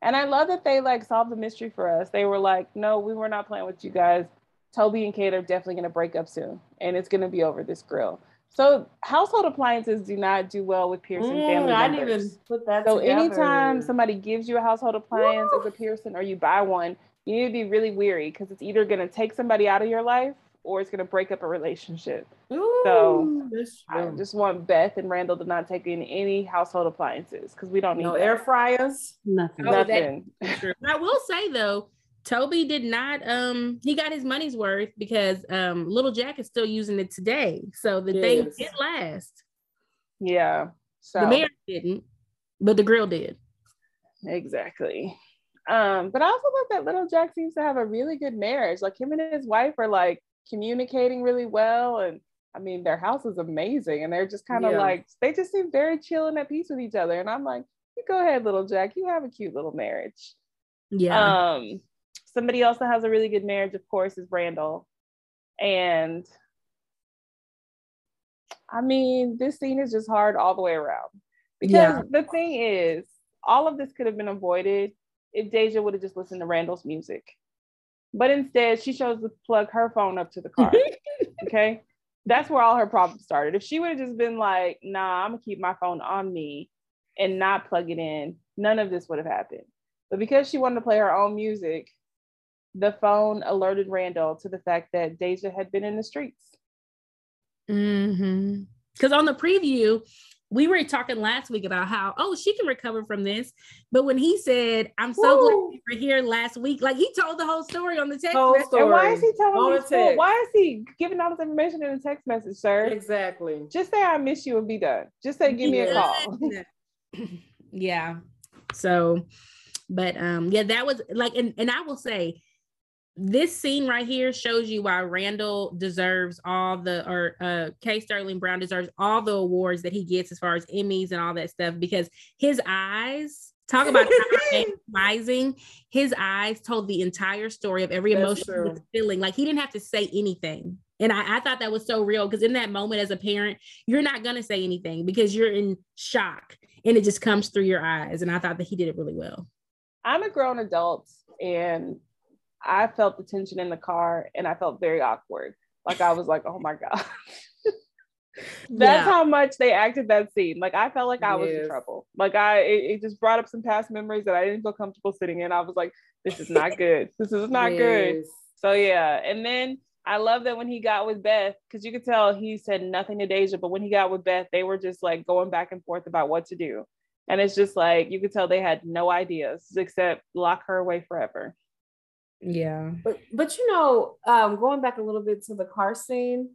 And I love that they like solved the mystery for us. They were like, no, we were not playing with you guys. Toby and Kate are definitely gonna break up soon and it's gonna be over this grill. So household appliances do not do well with Pearson mm, family I didn't even put that. So together. anytime somebody gives you a household appliance Woo! as a Pearson or you buy one, you need to be really weary because it's either going to take somebody out of your life or it's going to break up a relationship. Ooh, so I just want Beth and Randall to not take in any household appliances because we don't need no that. air fryers, nothing. Nothing. I will say though, Toby did not um he got his money's worth because um little Jack is still using it today. So the yes. thing did last. Yeah. So the marriage didn't, but the grill did. Exactly. Um, but I also love that little Jack seems to have a really good marriage. Like him and his wife are like communicating really well. And I mean their house is amazing. And they're just kind of yeah. like they just seem very chill and at peace with each other. And I'm like, you go ahead, little Jack. You have a cute little marriage. Yeah. Um, somebody else that has a really good marriage, of course, is Randall. And I mean, this scene is just hard all the way around. Because yeah. the thing is, all of this could have been avoided if Deja would have just listened to Randall's music. But instead, she chose to plug her phone up to the car. okay. That's where all her problems started. If she would have just been like, nah, I'm gonna keep my phone on me and not plug it in, none of this would have happened. But because she wanted to play her own music, the phone alerted Randall to the fact that Deja had been in the streets. Mm-hmm. Because on the preview, we were talking last week about how oh she can recover from this. But when he said i'm so Woo. glad you were here last week like he told the whole story on the text whole message. And why is he telling me why is he giving all this information in a text message sir? Exactly. Just say i miss you and be done. Just say give me a call. Yeah. So but um yeah that was like and, and i will say this scene right here shows you why Randall deserves all the or uh K Sterling Brown deserves all the awards that he gets as far as Emmys and all that stuff because his eyes talk about mesmerizing his eyes told the entire story of every emotion he was feeling. Like he didn't have to say anything. And I, I thought that was so real because in that moment as a parent you're not going to say anything because you're in shock and it just comes through your eyes. And I thought that he did it really well. I'm a grown adult and I felt the tension in the car and I felt very awkward. Like I was like, oh my God. That's yeah. how much they acted that scene. Like I felt like I was yes. in trouble. Like I it, it, just brought up some past memories that I didn't feel comfortable sitting in. I was like, this is not good. This is not yes. good. So yeah. And then I love that when he got with Beth, because you could tell he said nothing to Deja, but when he got with Beth, they were just like going back and forth about what to do. And it's just like you could tell they had no ideas except lock her away forever. Yeah. But but you know, um, going back a little bit to the car scene,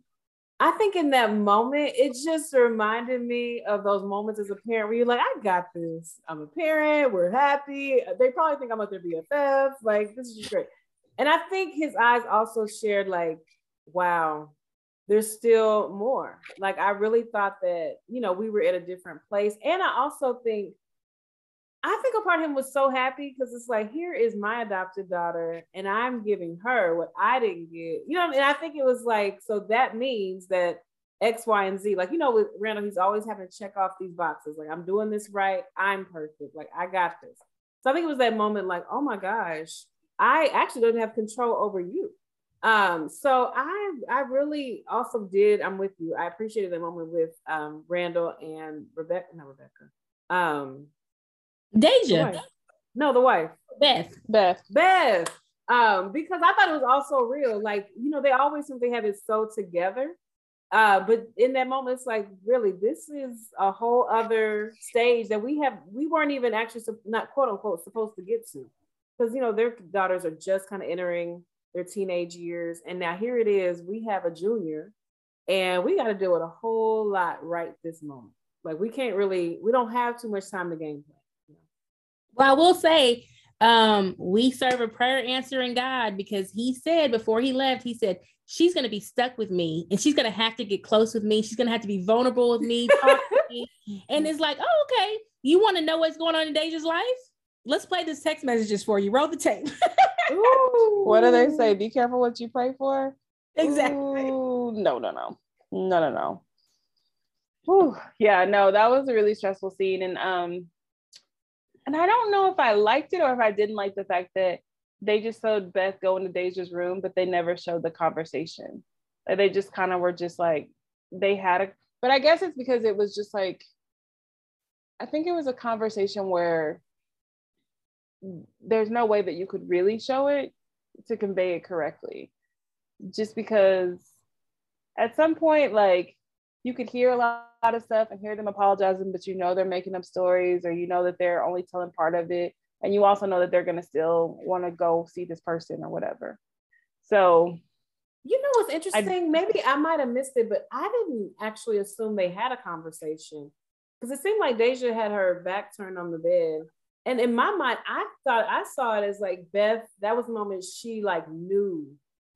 I think in that moment, it just reminded me of those moments as a parent where you're like, I got this. I'm a parent, we're happy. They probably think I'm at their BFF. Like, this is just great. And I think his eyes also shared, like, wow, there's still more. Like, I really thought that, you know, we were at a different place. And I also think I think a part of him was so happy because it's like, here is my adopted daughter, and I'm giving her what I didn't get. You know, I mean, I think it was like, so that means that X, Y, and Z. Like, you know, with Randall, he's always having to check off these boxes. Like, I'm doing this right. I'm perfect. Like, I got this. So I think it was that moment, like, oh my gosh, I actually don't have control over you. Um, so I I really also did, I'm with you. I appreciated the moment with um Randall and Rebecca, not Rebecca. Um, Deja. The no, the wife. Beth. Beth. Beth. Um, because I thought it was also real. Like, you know, they always seem to have it so together. Uh, but in that moment, it's like, really, this is a whole other stage that we have, we weren't even actually not quote unquote supposed to get to. Because you know, their daughters are just kind of entering their teenage years. And now here it is, we have a junior, and we got to deal with a whole lot right this moment. Like we can't really, we don't have too much time to game plan. Well, I will say, um, we serve a prayer answering God because he said before he left, he said, She's gonna be stuck with me and she's gonna have to get close with me. She's gonna have to be vulnerable with me, with me. And it's like, oh, okay. You want to know what's going on in Deja's life? Let's play this text messages for you. Roll the tape. what do they say? Be careful what you pray for. Exactly. Ooh, no, no, no, no, no, no. Ooh, yeah, no, that was a really stressful scene, and um, and I don't know if I liked it or if I didn't like the fact that they just showed Beth go into Deja's room, but they never showed the conversation. Like they just kind of were just like they had a, but I guess it's because it was just like, I think it was a conversation where there's no way that you could really show it to convey it correctly, just because at some point, like you could hear a lot, of stuff and hear them apologizing, but you know they're making up stories or you know that they're only telling part of it. And you also know that they're going to still want to go see this person or whatever. So, you know what's interesting? I, Maybe I might have missed it, but I didn't actually assume they had a conversation because it seemed like Deja had her back turned on the bed. And in my mind, I thought I saw it as like Beth, that was the moment she like knew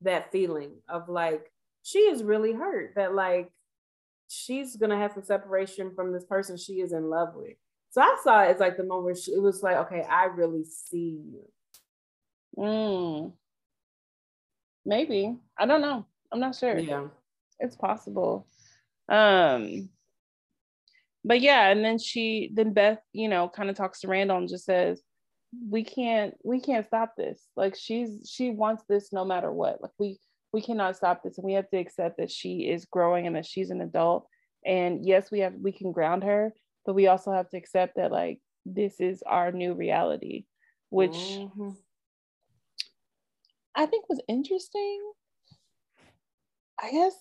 that feeling of like, she is really hurt that like she's gonna have some separation from this person she is in love with. So I saw it as like the moment where she, it was like, okay, I really see you. Mm. Maybe. I don't know. I'm not sure. Yeah. It's possible. Um but yeah, and then she then Beth, you know, kind of talks to Randall and just says, We can't we can't stop this. Like she's she wants this no matter what. Like we we cannot stop this and we have to accept that she is growing and that she's an adult and yes we have we can ground her but we also have to accept that like this is our new reality which mm-hmm. i think was interesting i guess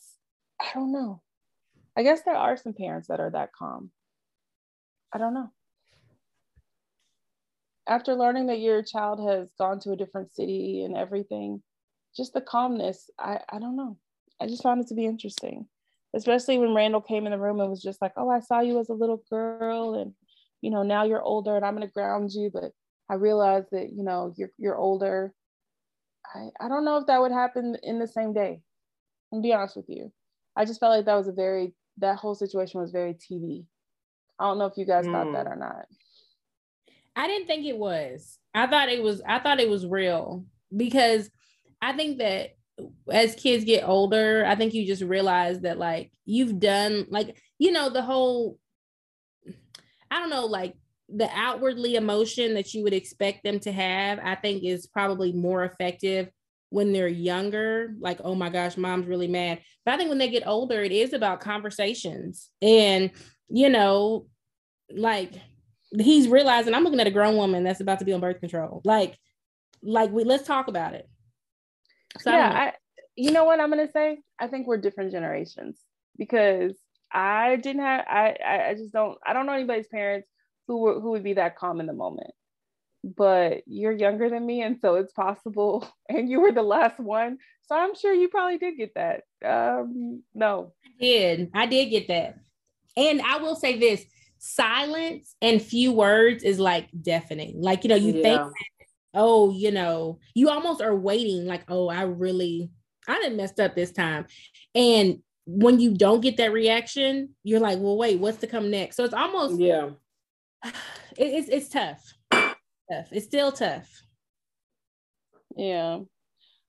i don't know i guess there are some parents that are that calm I don't know. After learning that your child has gone to a different city and everything, just the calmness, I, I don't know. I just found it to be interesting, especially when Randall came in the room and was just like, Oh, I saw you as a little girl, and you know, now you're older and I'm gonna ground you, but I realized that, you know, you're you're older. I, I don't know if that would happen in the same day. I'll be honest with you. I just felt like that was a very that whole situation was very TV. I don't know if you guys mm. thought that mm. or not. I didn't think it was. I thought it was I thought it was real because I think that as kids get older, I think you just realize that like you've done like you know the whole I don't know like the outwardly emotion that you would expect them to have, I think is probably more effective when they're younger, like, oh my gosh, mom's really mad. But I think when they get older, it is about conversations. And, you know, like he's realizing I'm looking at a grown woman that's about to be on birth control. Like, like we let's talk about it. So yeah, I, you know what I'm gonna say? I think we're different generations because I didn't have I I just don't I don't know anybody's parents who were, who would be that calm in the moment. But you're younger than me and so it's possible and you were the last one. So i'm sure you probably did get that. Um no. I did. I did get that. And i will say this silence and few words is like deafening. Like you know you yeah. think oh you know you almost are waiting like oh i really i didn't messed up this time and when you don't get that reaction you're like well wait what's to come next so it's almost yeah it, it's it's tough tough. It's still tough. Yeah.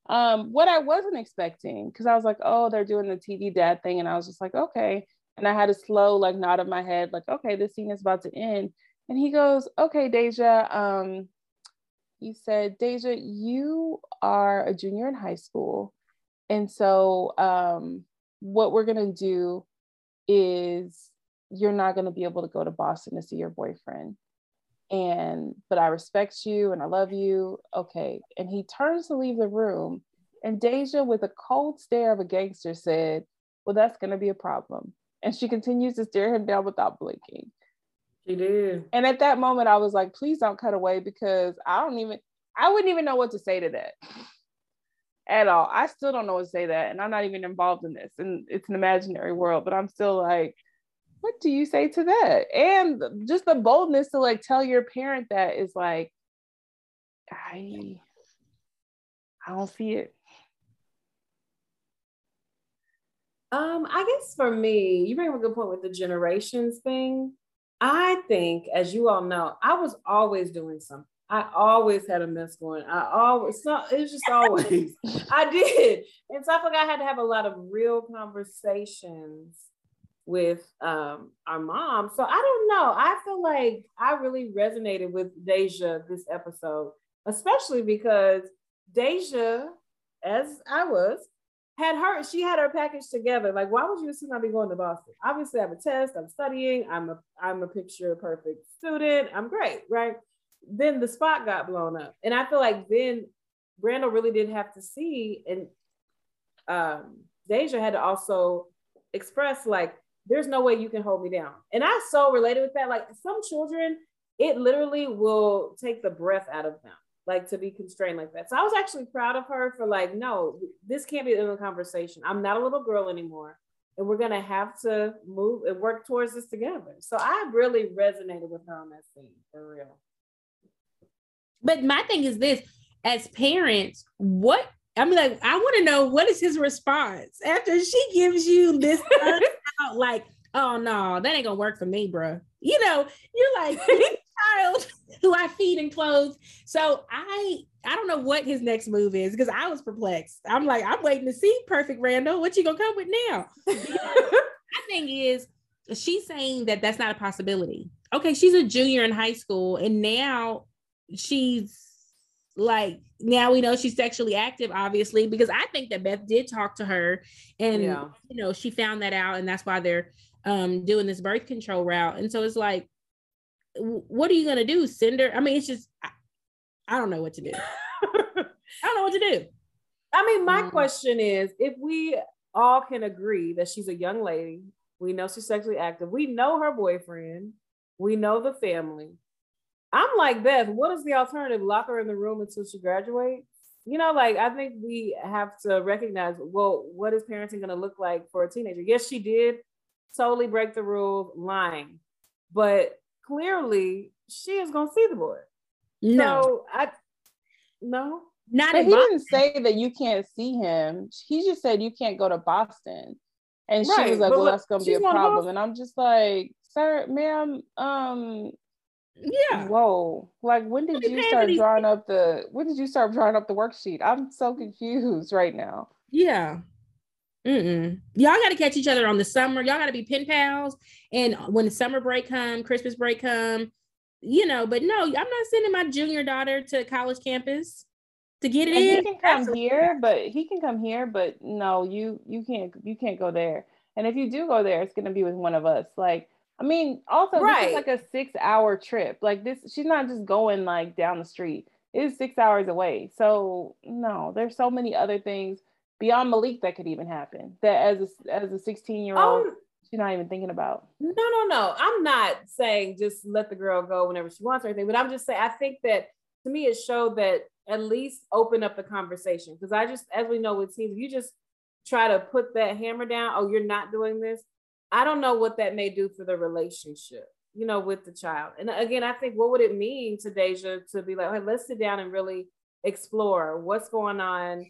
Um, what I wasn't expecting, because I was like, oh, they're doing the TV dad thing. And I was just like, okay. And I had a slow like nod of my head, like, okay, this scene is about to end. And he goes, okay, Deja. Um, he said, Deja, you are a junior in high school. And so um, what we're gonna do is you're not gonna be able to go to Boston to see your boyfriend and but I respect you and I love you. Okay. And he turns to leave the room, and Deja, with a cold stare of a gangster, said, Well, that's gonna be a problem. And she continues to stare him down without blinking. She did. And at that moment, I was like, please don't cut away because I don't even I wouldn't even know what to say to that at all. I still don't know what to say to that. And I'm not even involved in this. And it's an imaginary world, but I'm still like, what do you say to that? And just the boldness to like tell your parent that is like, I, I don't see it. Um, I guess for me, you bring up a good point with the generations thing. I think, as you all know, I was always doing something. I always had a mess going. I always, so, it was just always, I did. And so I feel like I had to have a lot of real conversations with um, our mom. So I don't know. I feel like I really resonated with Deja this episode, especially because Deja, as I was, had her, she had her package together. Like, why would you assume I'd be going to Boston? Obviously, I have a test, I'm studying, I'm a I'm a picture perfect student, I'm great, right? Then the spot got blown up. And I feel like then Randall really didn't have to see and um Deja had to also express like there's no way you can hold me down. And I so related with that. Like some children, it literally will take the breath out of them, like to be constrained like that. So I was actually proud of her for like, no, this can't be the conversation. I'm not a little girl anymore. And we're gonna have to move and work towards this together. So I really resonated with her on that scene for real. But my thing is this as parents, what I mean, like, I want to know what is his response after she gives you this out like, oh no, that ain't gonna work for me, bro. You know, you're like child who I feed and clothe. So I I don't know what his next move is because I was perplexed. I'm like, I'm waiting to see perfect Randall. What you gonna come with now? my thing is she's saying that that's not a possibility. Okay, she's a junior in high school and now she's like now we know she's sexually active obviously because i think that beth did talk to her and yeah. you know she found that out and that's why they're um doing this birth control route and so it's like what are you gonna do Cinder? i mean it's just i, I don't know what to do i don't know what to do i mean my um, question is if we all can agree that she's a young lady we know she's sexually active we know her boyfriend We know the family. I'm like Beth. What is the alternative? Lock her in the room until she graduates. You know, like I think we have to recognize. Well, what is parenting going to look like for a teenager? Yes, she did totally break the rule lying, but clearly she is going to see the boy. No, so I no. Not but he Boston. didn't say that you can't see him. He just said you can't go to Boston. And right. she was like, Well, that's gonna be a problem. And I'm just like, sir, ma'am, um yeah. Whoa. Like when did you start drawing up the when did you start drawing up the worksheet? I'm so confused right now. Yeah. Mm-mm. Y'all got to catch each other on the summer. Y'all got to be pen pals. And when the summer break come, Christmas break come, you know, but no, I'm not sending my junior daughter to college campus to get it and in. He can come Absolutely. here, but he can come here, but no, you you can't you can't go there. And if you do go there, it's gonna be with one of us. Like, I mean, also right. like a six hour trip. Like this, she's not just going like down the street. It is six hours away. So no, there's so many other things beyond Malik that could even happen. That as a as a 16 year old, um, she's not even thinking about. No, no, no. I'm not saying just let the girl go whenever she wants or anything, but I'm just saying I think that to me it showed that at least open up the conversation. Because I just, as we know with teens, if you just try to put that hammer down, oh, you're not doing this. I don't know what that may do for the relationship, you know, with the child. And again, I think what would it mean to Deja to be like, hey, let's sit down and really explore what's going on,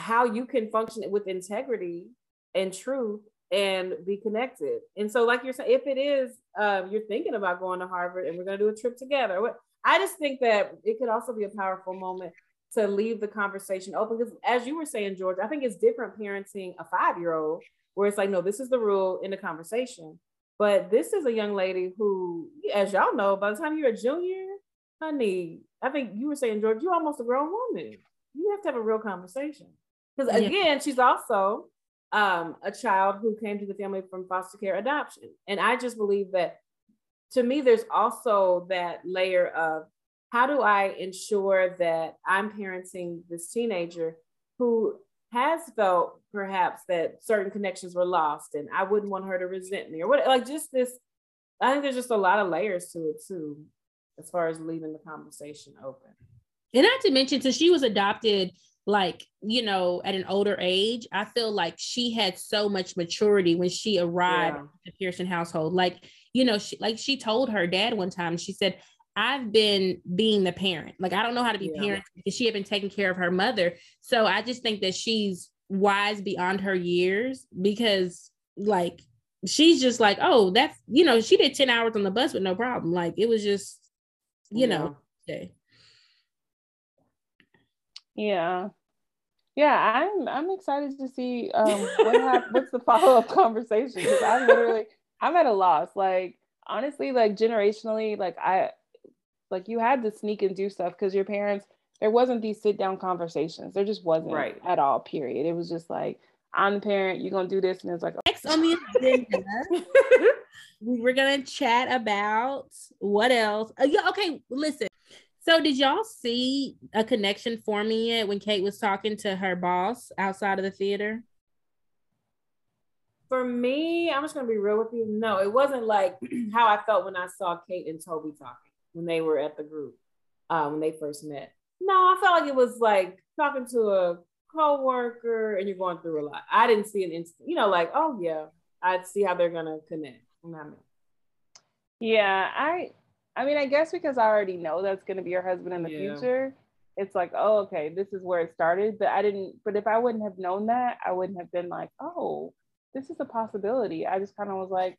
how you can function with integrity and truth and be connected. And so, like you're saying, if it is, um, you're thinking about going to Harvard and we're going to do a trip together. I just think that it could also be a powerful moment to leave the conversation open because, as you were saying, George, I think it's different parenting a five year old where it's like, no, this is the rule in the conversation. But this is a young lady who, as y'all know, by the time you're a junior, honey, I think you were saying, George, you're almost a grown woman. You have to have a real conversation. Because again, yeah. she's also um, a child who came to the family from foster care adoption. And I just believe that to me, there's also that layer of how do I ensure that I'm parenting this teenager who has felt perhaps that certain connections were lost and I wouldn't want her to resent me or what like just this I think there's just a lot of layers to it too as far as leaving the conversation open. And not to mention since she was adopted like you know at an older age i feel like she had so much maturity when she arrived yeah. the pearson household like you know she like she told her dad one time she said i've been being the parent like i don't know how to be yeah. parent because she had been taking care of her mother so i just think that she's wise beyond her years because like she's just like oh that's you know she did 10 hours on the bus with no problem like it was just you yeah. know okay. Yeah. Yeah, I'm I'm excited to see um what hap- what's the follow-up conversation because I'm literally I'm at a loss. Like honestly, like generationally, like I like you had to sneak and do stuff because your parents there wasn't these sit down conversations. There just wasn't right. at all, period. It was just like, I'm the parent, you're gonna do this, and it's like next on the agenda. we're gonna chat about what else. Uh, yeah, okay, listen. So did y'all see a connection forming yet when Kate was talking to her boss outside of the theater? For me, I'm just gonna be real with you. No, it wasn't like how I felt when I saw Kate and Toby talking when they were at the group uh, when they first met. No, I felt like it was like talking to a co-worker and you're going through a lot. I didn't see an instant, you know, like, oh yeah, I'd see how they're gonna connect. Yeah, I I mean, I guess because I already know that's going to be your husband in the yeah. future, it's like, oh, okay, this is where it started. But I didn't, but if I wouldn't have known that, I wouldn't have been like, oh, this is a possibility. I just kind of was like,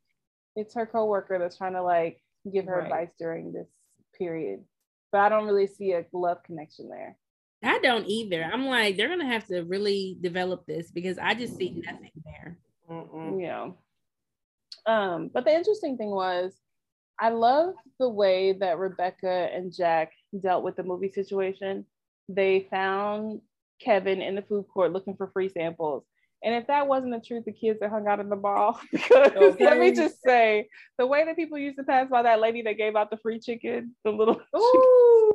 it's her coworker that's trying to like give her right. advice during this period. But I don't really see a love connection there. I don't either. I'm like, they're gonna have to really develop this because I just see nothing there. Mm-mm. Yeah. Um, but the interesting thing was I love the way that Rebecca and Jack dealt with the movie situation. They found Kevin in the food court looking for free samples. And if that wasn't the truth, the kids that hung out in the ball, because okay. let me just say, the way that people used to pass by that lady that gave out the free chicken, the little. Ooh,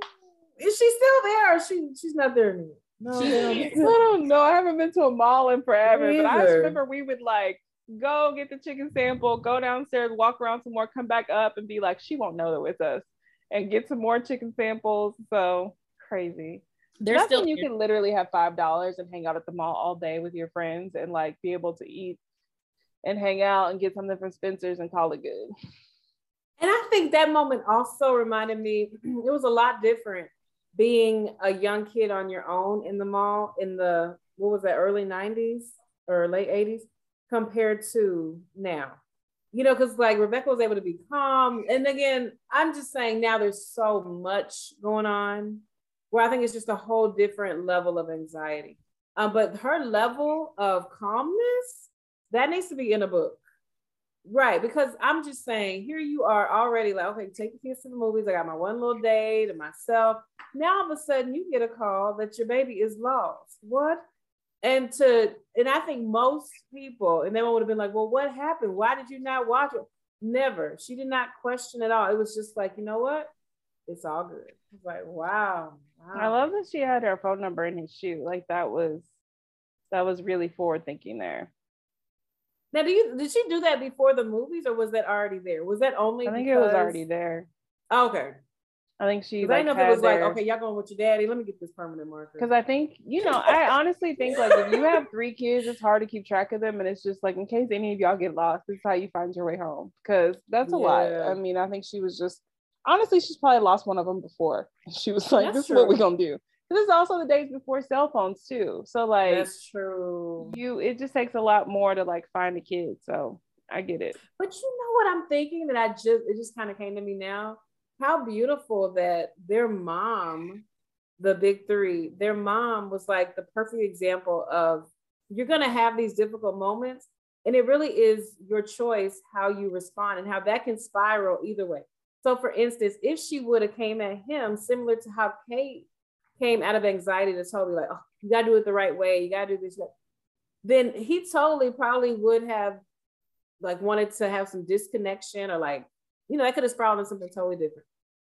is she still there? Or she she's not there anymore. No, I don't know. I haven't been to a mall in forever, but I remember we would like go get the chicken sample, go downstairs, walk around some more, come back up and be like, she won't know that it's us, and get some more chicken samples. So crazy. There's That's still when you can literally have five dollars and hang out at the mall all day with your friends and like be able to eat and hang out and get something from Spencer's and call it good. And I think that moment also reminded me it was a lot different being a young kid on your own in the mall in the what was that early 90s or late 80s compared to now you know because like rebecca was able to be calm and again i'm just saying now there's so much going on where i think it's just a whole different level of anxiety um, but her level of calmness that needs to be in a book Right, because I'm just saying, here you are already like, okay, take the kids to the movies. I got my one little day to myself. Now all of a sudden you get a call that your baby is lost. What? And to and I think most people, and they would have been like, well, what happened? Why did you not watch it? Never. She did not question at all. It was just like, you know what? It's all good. It's like, wow, wow. I love that she had her phone number in his shoe. Like that was that was really forward thinking there. Now, do you did she do that before the movies, or was that already there? Was that only? I think because... it was already there. Okay. I think she. Like, I know it was their... like, okay, y'all going with your daddy. Let me get this permanent marker. Because I think you know, I honestly think like if you have three kids, it's hard to keep track of them, and it's just like in case any of y'all get lost, this is how you find your way home. Because that's a yeah. lot. I mean, I think she was just honestly, she's probably lost one of them before. She was like, that's "This true. is what we're gonna do." this is also the days before cell phones too. So like that's true. You it just takes a lot more to like find a kid. So I get it. But you know what I'm thinking that I just it just kind of came to me now. How beautiful that their mom, the big three, their mom was like the perfect example of you're gonna have these difficult moments. And it really is your choice how you respond and how that can spiral either way. So for instance, if she would have came at him similar to how Kate came out of anxiety to Toby, like, oh, you gotta do it the right way, you gotta do this. Then he totally probably would have like wanted to have some disconnection or like, you know, I could have spiraled into something totally different.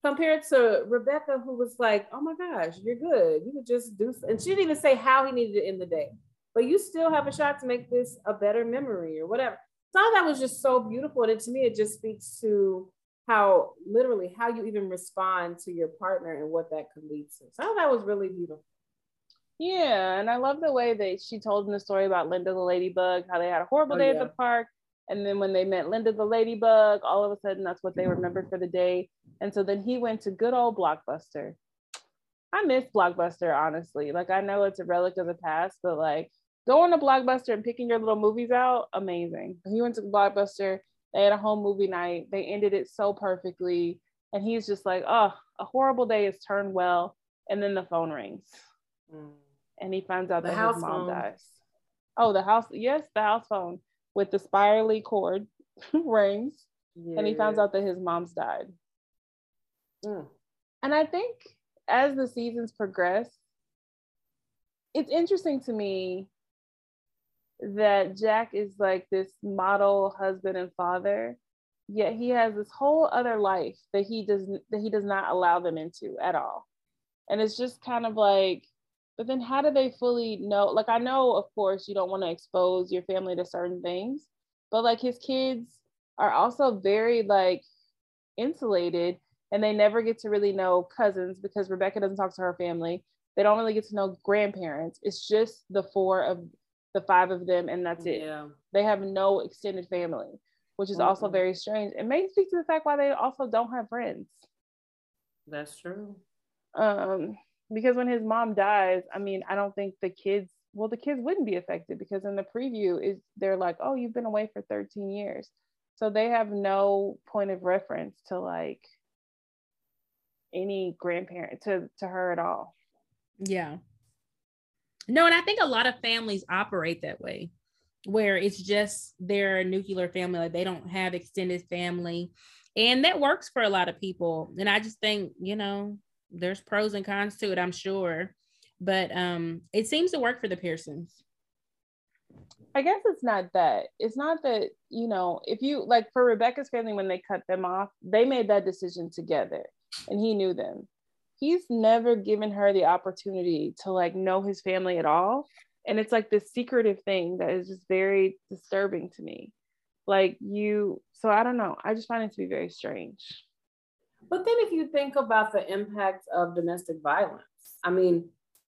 Compared to Rebecca, who was like, oh my gosh, you're good. You could just do, and she didn't even say how he needed it in the day, but you still have a shot to make this a better memory or whatever. So that was just so beautiful. And to me, it just speaks to how literally how you even respond to your partner and what that could lead to. So that was really beautiful. Yeah, and I love the way that she told him the story about Linda the ladybug, how they had a horrible oh, day yeah. at the park. And then when they met Linda the ladybug, all of a sudden that's what they remembered for the day. And so then he went to good old Blockbuster. I miss Blockbuster, honestly. Like I know it's a relic of the past, but like going to Blockbuster and picking your little movies out, amazing. He went to Blockbuster they had a home movie night. They ended it so perfectly. And he's just like, oh, a horrible day has turned well. And then the phone rings. Mm. And he finds out the that his mom phone. dies. Oh, the house, yes, the house phone with the spirally cord rings. Yeah. And he finds out that his mom's died. Mm. And I think as the seasons progress, it's interesting to me that Jack is like this model husband and father, yet he has this whole other life that he does that he does not allow them into at all. And it's just kind of like, but then how do they fully know? Like I know, of course, you don't want to expose your family to certain things, but like his kids are also very like insulated and they never get to really know cousins because Rebecca doesn't talk to her family. They don't really get to know grandparents. It's just the four of the five of them and that's it. Yeah. They have no extended family, which is mm-hmm. also very strange. It may speak to the fact why they also don't have friends. That's true. Um, because when his mom dies, I mean, I don't think the kids well, the kids wouldn't be affected because in the preview is they're like, oh, you've been away for 13 years. So they have no point of reference to like any grandparent to to her at all. Yeah. No, and I think a lot of families operate that way, where it's just their nuclear family, like they don't have extended family. And that works for a lot of people. And I just think, you know, there's pros and cons to it, I'm sure. But um, it seems to work for the Pearsons. I guess it's not that. It's not that, you know, if you like for Rebecca's family, when they cut them off, they made that decision together and he knew them he's never given her the opportunity to like know his family at all and it's like this secretive thing that is just very disturbing to me like you so i don't know i just find it to be very strange but then if you think about the impact of domestic violence i mean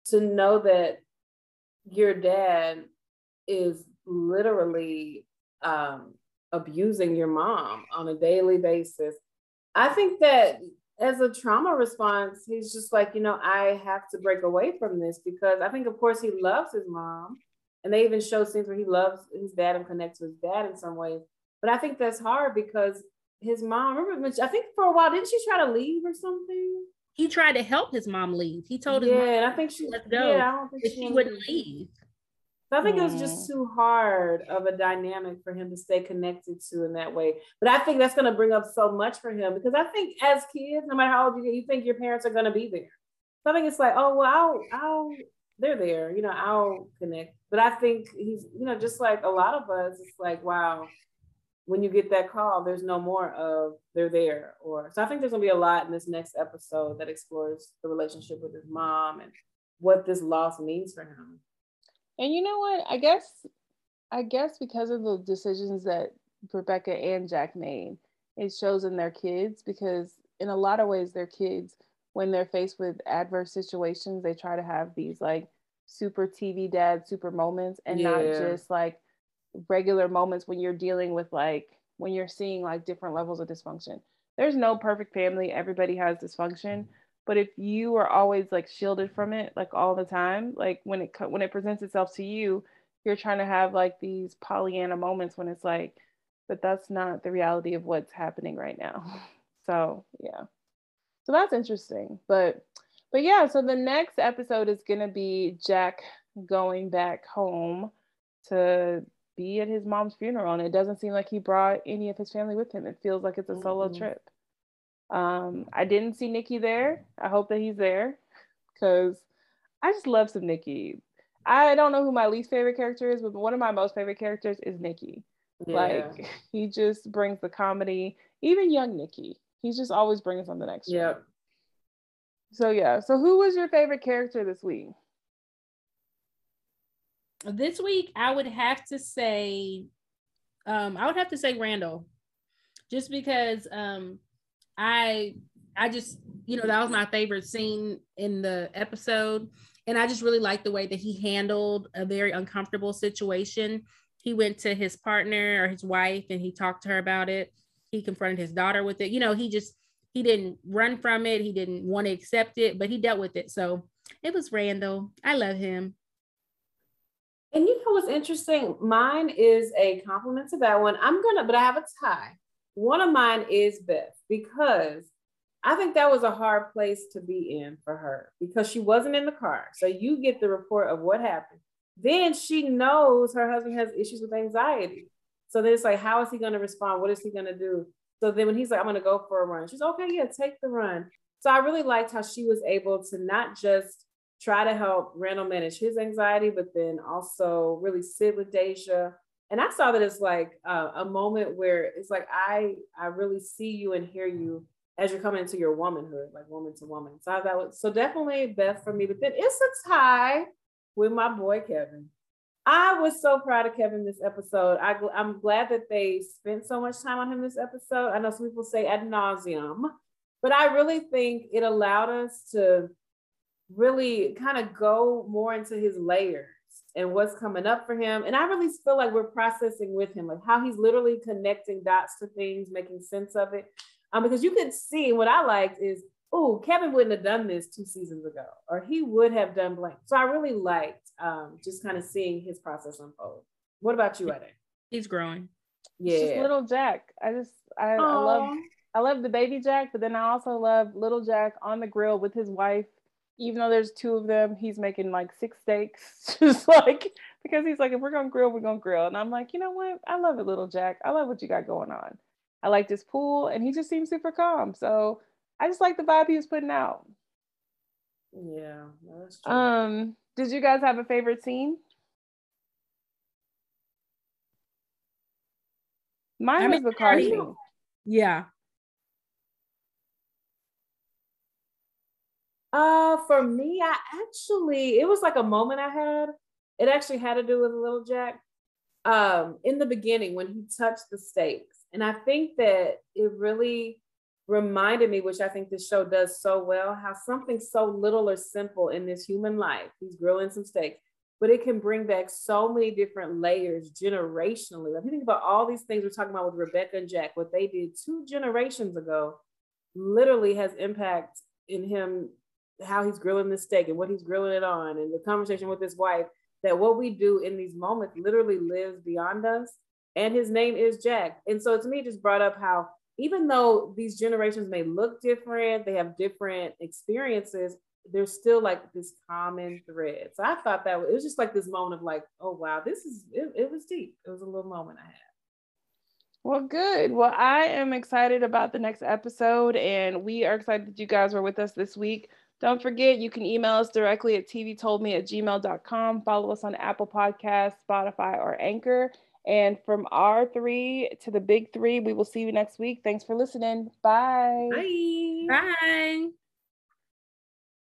to know that your dad is literally um, abusing your mom on a daily basis i think that as a trauma response, he's just like, you know, I have to break away from this because I think, of course, he loves his mom. And they even show scenes where he loves his dad and connects with his dad in some ways. But I think that's hard because his mom, remember, I think for a while, didn't she try to leave or something? He tried to help his mom leave. He told his yeah, mom, and I think she, let's go. Yeah, I don't think she, she wouldn't leave. So I think it was just too hard of a dynamic for him to stay connected to in that way. But I think that's going to bring up so much for him because I think as kids, no matter how old you get, you think your parents are going to be there. So I think it's like, oh well, I'll, I'll, they're there, you know, I'll connect. But I think he's, you know, just like a lot of us, it's like, wow, when you get that call, there's no more of they're there. Or so I think there's gonna be a lot in this next episode that explores the relationship with his mom and what this loss means for him. And you know what? I guess I guess because of the decisions that Rebecca and Jack made, it shows in their kids because in a lot of ways their kids when they're faced with adverse situations, they try to have these like super TV dad super moments and yeah. not just like regular moments when you're dealing with like when you're seeing like different levels of dysfunction. There's no perfect family, everybody has dysfunction, mm-hmm. but if you are always like shielded from it like all the time like when it when it presents itself to you you're trying to have like these pollyanna moments when it's like but that's not the reality of what's happening right now. So yeah. So that's interesting. But but yeah so the next episode is going to be jack going back home to be at his mom's funeral and it doesn't seem like he brought any of his family with him it feels like it's a solo mm-hmm. trip um, I didn't see Nicky there. I hope that he's there because I just love some Nicky. I don't know who my least favorite character is, but one of my most favorite characters is Nicky. Yeah. Like he just brings the comedy, even young Nicky. He's just always bringing something extra. Yep. So yeah. So who was your favorite character this week? This week I would have to say um I would have to say Randall. Just because um I I just you know that was my favorite scene in the episode and I just really liked the way that he handled a very uncomfortable situation. He went to his partner or his wife and he talked to her about it. He confronted his daughter with it. You know, he just he didn't run from it. He didn't want to accept it, but he dealt with it. So it was Randall. I love him. And you know what's interesting? Mine is a compliment to that one. I'm gonna, but I have a tie. One of mine is Beth because I think that was a hard place to be in for her because she wasn't in the car. So you get the report of what happened. Then she knows her husband has issues with anxiety. So then it's like, how is he going to respond? What is he going to do? So then when he's like, I'm to go for a run, she's okay, yeah, take the run. So I really liked how she was able to not just try to help Randall manage his anxiety, but then also really sit with Deja and I saw that as like uh, a moment where it's like I I really see you and hear you as you're coming into your womanhood, like woman to woman. So I, was so definitely Beth for me. But then it's a tie with my boy Kevin. I was so proud of Kevin this episode. I, I'm glad that they spent so much time on him this episode. I know some people say ad nauseum, but I really think it allowed us to really kind of go more into his layers and what's coming up for him. And I really feel like we're processing with him, like how he's literally connecting dots to things, making sense of it. Um, because you could see what I liked is, oh, Kevin wouldn't have done this two seasons ago, or he would have done blank. So I really liked um, just kind of seeing his process unfold. What about you, Eddie? He's growing. Yeah, just little Jack. I just I, I love I love the baby Jack, but then I also love little Jack on the grill with his wife even though there's two of them, he's making like six steaks, just like because he's like, if we're gonna grill, we're gonna grill. And I'm like, you know what? I love it, little Jack. I love what you got going on. I like this pool, and he just seems super calm. So I just like the vibe he was putting out. Yeah, that's true. Um, did you guys have a favorite scene? Mine I was the car scene. Yeah, Uh, for me, I actually, it was like a moment I had. it actually had to do with Little Jack. Um, in the beginning, when he touched the steaks, and I think that it really reminded me, which I think this show does so well, how something so little or simple in this human life, he's grilling some steaks, but it can bring back so many different layers generationally. Like you think about all these things we're talking about with Rebecca and Jack, what they did two generations ago literally has impact in him, how he's grilling the steak and what he's grilling it on, and the conversation with his wife. That what we do in these moments literally lives beyond us. And his name is Jack. And so to me, just brought up how even though these generations may look different, they have different experiences, there's still like this common thread. So I thought that it was just like this moment of like, oh wow, this is it, it was deep. It was a little moment I had. Well, good. Well, I am excited about the next episode, and we are excited that you guys were with us this week. Don't forget, you can email us directly at tvtoldme at gmail.com. Follow us on Apple Podcasts, Spotify, or Anchor. And from our three to the big three, we will see you next week. Thanks for listening. Bye. Bye. Bye.